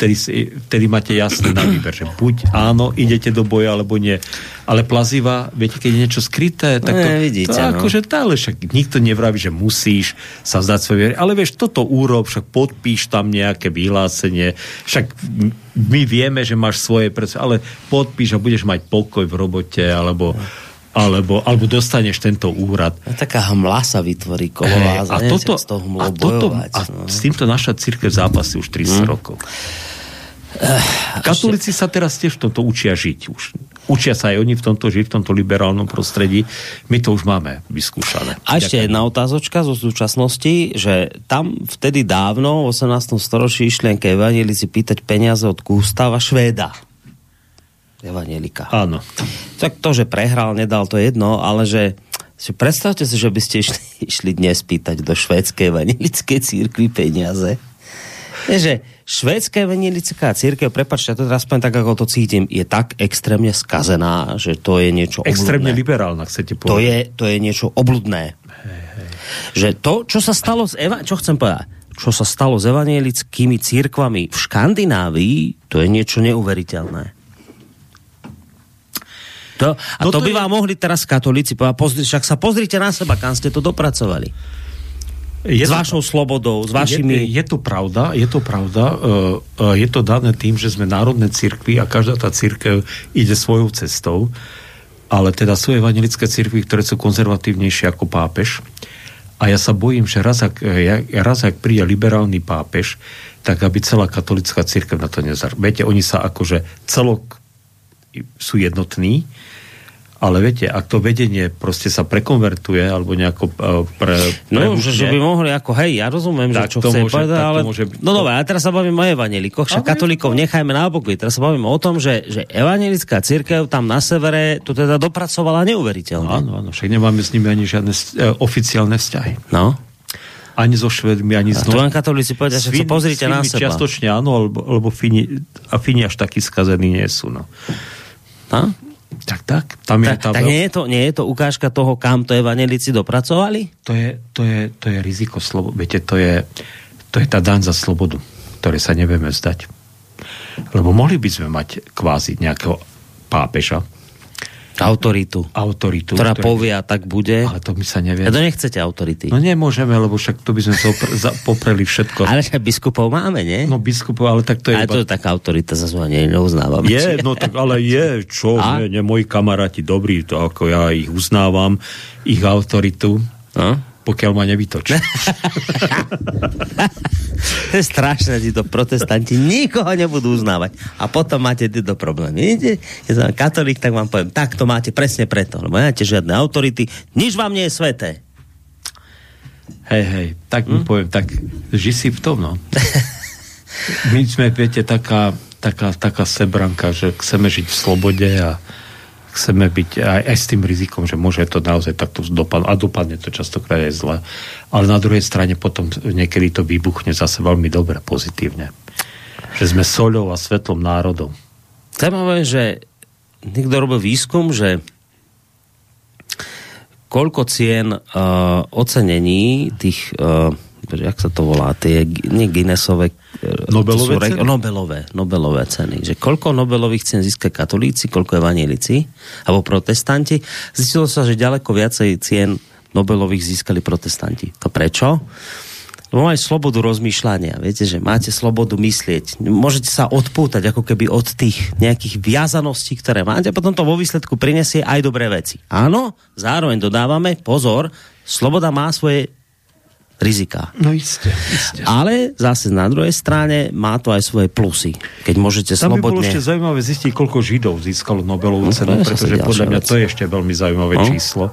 Speaker 2: vtedy, si- vtedy máte jasné na výber, že buď áno, idete do boja, alebo nie. Ale plazivá, viete, keď je niečo skryté, tak to,
Speaker 1: Ne, vidíte,
Speaker 2: to
Speaker 1: no.
Speaker 2: akože tá, ale však nikto nevraví, že musíš sa vzdať svoje viery. Ale vieš, toto úrob, však podpíš tam nejaké vyhlásenie, však my vieme, že máš svoje ale podpíš a budeš mať pokoj v robote, alebo alebo, alebo dostaneš tento úrad.
Speaker 1: No, taká hmla sa vytvorí kolo vás
Speaker 2: a, toto,
Speaker 1: s tou
Speaker 2: a, toto,
Speaker 1: bojovať.
Speaker 2: a
Speaker 1: no.
Speaker 2: s týmto naša církev zápasí už 30 rokov. Katolíci sa teraz tiež v tomto učia žiť už. Učia sa aj oni v tomto žiť, v tomto liberálnom prostredí. My to už máme vyskúšané.
Speaker 1: A ešte
Speaker 2: Ďakujem.
Speaker 1: jedna otázočka zo súčasnosti, že tam vtedy dávno, v 18. storočí, išli len evanelici pýtať peniaze od Gustava Švéda. Evangelika.
Speaker 2: Áno.
Speaker 1: Tak to, že prehral, nedal to jedno, ale že si predstavte si, že by ste išli, išli dnes pýtať do švédskej evangelickej církvy peniaze. Je, že švédska evangelická církev, prepáčte, ja to teraz poviem tak, ako to cítim, je tak extrémne skazená, že to je niečo
Speaker 2: Extrémne
Speaker 1: obludné.
Speaker 2: liberálna, chcete povedať.
Speaker 1: To je, to je niečo obludné. Že to, čo sa stalo s Eva, čo chcem povedať, čo sa stalo s evangelickými církvami v Škandinávii, to je niečo neuveriteľné. To, a
Speaker 2: Toto
Speaker 1: to by
Speaker 2: je-
Speaker 1: vám mohli teraz katolíci povedať, pozri, však sa pozrite na seba, kam ste to dopracovali.
Speaker 2: Je
Speaker 1: s vašou slobodou, s
Speaker 2: Je,
Speaker 1: vašimi...
Speaker 2: je to pravda, je to pravda. Uh, uh, je to dané tým, že sme národné cirkvy a každá tá církev ide svojou cestou, ale teda sú evangelické cirkvy, ktoré sú konzervatívnejšie ako pápež. A ja sa bojím, že raz ak, ja, raz ak príde liberálny pápež, tak aby celá katolická církev na to nezar. Viete, oni sa akože celok sú jednotní, ale viete, ak to vedenie proste sa prekonvertuje alebo nejako uh, pre,
Speaker 1: No, že, že by mohli ako, hej, ja rozumiem,
Speaker 2: Tak
Speaker 1: že čo
Speaker 2: to
Speaker 1: chce
Speaker 2: môže-
Speaker 1: povedať,
Speaker 2: to
Speaker 1: ale...
Speaker 2: môže byť-
Speaker 1: no dobre, a teraz sa bavíme o evanelikoch, však
Speaker 2: to
Speaker 1: katolíkov nechajme na oboku. Teraz sa bavíme o tom, že, že evangelická církev tam na severe to teda dopracovala neuveriteľne.
Speaker 2: Áno, áno, však nemáme s nimi ani žiadne e, oficiálne vzťahy.
Speaker 1: No.
Speaker 2: Ani so Švedmi, ani
Speaker 1: A
Speaker 2: s
Speaker 1: tu len katolíci povedia, že pozrite na seba.
Speaker 2: Čiastočne áno, lebo, lebo Fini, a Fini až takí skazení nie sú. No? Tak. Tam je, tá
Speaker 1: tak nie, je to, nie je to ukážka toho, kam to evanelici dopracovali?
Speaker 2: to, je, to, je, to je riziko slobody. Viete, to je, to je tá daň za slobodu, ktoré sa nevieme vzdať. Lebo mohli by sme mať kvázi nejakého pápeža,
Speaker 1: Autoritu.
Speaker 2: autoritu.
Speaker 1: Ktorá
Speaker 2: ktorý-
Speaker 1: povie a tak bude.
Speaker 2: Ale to my sa nevie.
Speaker 1: A to nechcete autority.
Speaker 2: No nemôžeme, lebo však to by sme zopr- za- popreli všetko.
Speaker 1: Ale však biskupov máme, nie?
Speaker 2: No biskupov, ale tak to je
Speaker 1: Ale
Speaker 2: iba...
Speaker 1: to je taká autorita, zase ani neuznávam.
Speaker 2: Je, no tak ale je, čo,
Speaker 1: A?
Speaker 2: ne, ne, moji kamaráti dobrí, to ako ja ich uznávam, ich autoritu,
Speaker 1: No?
Speaker 2: Pokiaľ ma nevytočí.
Speaker 1: To je strašné, títo protestanti nikoho nebudú uznávať. A potom máte tieto problémy. Vidíte? Keď som katolík, tak vám poviem, tak to máte presne preto, lebo nemáte žiadne autority, nič vám nie je sveté.
Speaker 2: Hej, hej, tak
Speaker 1: Hm?
Speaker 2: mu poviem, tak ži si v tom, no. My sme, viete, taká, taká, taká sebranka, že chceme žiť v slobode a chceme byť aj, aj s tým rizikom, že môže to naozaj takto dopadnúť. A dopadne to častokrát aj zle. Ale na druhej strane potom niekedy to vybuchne zase veľmi dobre, pozitívne. Že sme soľou a svetlom národov.
Speaker 1: Zaujímavé, že niekto robil výskum, že koľko cien uh, ocenení tých, uh, jak sa to volá, tie, nie Guinnessové,
Speaker 2: Nobelové
Speaker 1: to sú,
Speaker 2: ceny?
Speaker 1: Nobelové, Nobelové ceny. Že koľko Nobelových cen získajú katolíci, koľko evanelici, alebo protestanti. Zistilo sa, že ďaleko viacej cien Nobelových získali protestanti. To prečo? Lebo majú slobodu rozmýšľania. Viete, že máte slobodu myslieť. Môžete sa odpútať ako keby od tých nejakých viazaností, ktoré máte a potom to vo výsledku prinesie aj dobré veci. Áno, zároveň dodávame, pozor, sloboda má svoje rizika.
Speaker 2: No iste, iste.
Speaker 1: Ale zase na druhej strane má to aj svoje plusy. Keď môžete
Speaker 2: Tam by bolo
Speaker 1: slobodne...
Speaker 2: ešte zaujímavé zistiť, koľko Židov získalo Nobelovú
Speaker 1: No,
Speaker 2: cenu, pretože podľa mňa
Speaker 1: vec.
Speaker 2: to je ešte veľmi zaujímavé
Speaker 1: No.
Speaker 2: číslo,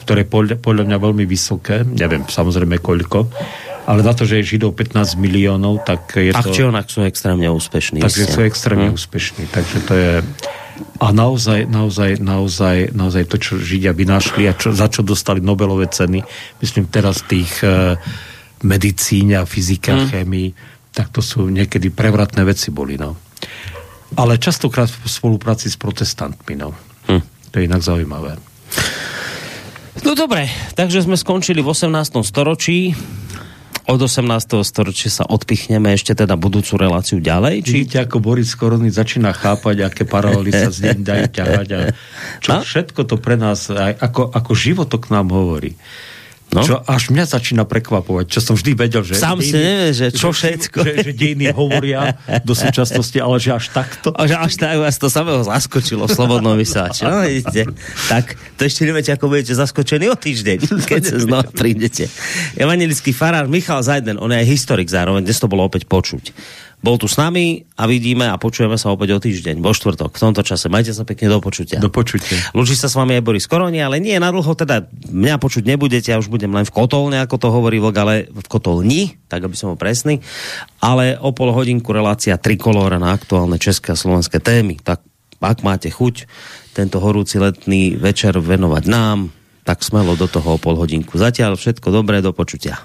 Speaker 2: ktoré je podľa, podľa mňa veľmi vysoké, neviem samozrejme koľko, ale na to, že je Židov 15 miliónov, tak je
Speaker 1: Tak
Speaker 2: to...
Speaker 1: či onak sú extrémne úspešní.
Speaker 2: Takže
Speaker 1: iste.
Speaker 2: sú extrémne
Speaker 1: Hm.
Speaker 2: úspešní. Takže to je... A naozaj, naozaj, naozaj, naozaj to, čo Židia vynášli a čo, za čo dostali Nobelové ceny, myslím teraz tých uh, medicíne a fyzike a chémii, tak to sú niekedy prevratné veci boli, no. Ale častokrát v spolupráci s protestantmi, no.
Speaker 1: Hm.
Speaker 2: To je inak zaujímavé.
Speaker 1: No dobre, takže sme skončili v 18. storočí. Od 18. storočia sa odpichneme ešte teda budúcu reláciu ďalej. Či...
Speaker 2: Vidíte, ako Boris Korony začína chápať, aké paralely sa z nej dajú ťahať a čo
Speaker 1: No.
Speaker 2: všetko to pre nás, ako, ako život to k nám hovorí.
Speaker 1: No.
Speaker 2: Čo až mňa začína prekvapovať, čo som vždy vedel, že...
Speaker 1: Sám si nevie, že čo všetko.
Speaker 2: Že, že dejiny hovoria do súčasnosti, ale že až takto.
Speaker 1: A že až tak vás to samého zaskočilo v Slobodnom vysáči. No, vidíte. Tak, to ešte neviete, ako budete zaskočení o týždeň, keď sa znova prídete. Evangelický farár Michal Zajden, on je aj historik zároveň, dnes to bolo opäť počuť. Bol tu s nami a vidíme a počujeme sa opäť o týždeň, vo štvrtok, v tomto čase. Majte sa pekne do počutia.
Speaker 2: Do počutia.
Speaker 1: Lúči sa s vami aj Boris Koroni, ale nie na dlho, teda mňa počuť nebudete, ja už budem len v kotolne, ako to hovorí vlk, ale v kotolni, tak aby som bol presný. Ale o pol hodinku relácia trikolóra na aktuálne české a slovenské témy. Tak ak máte chuť tento horúci letný večer venovať nám, tak smelo do toho o pol hodinku. Zatiaľ všetko dobré, do počutia.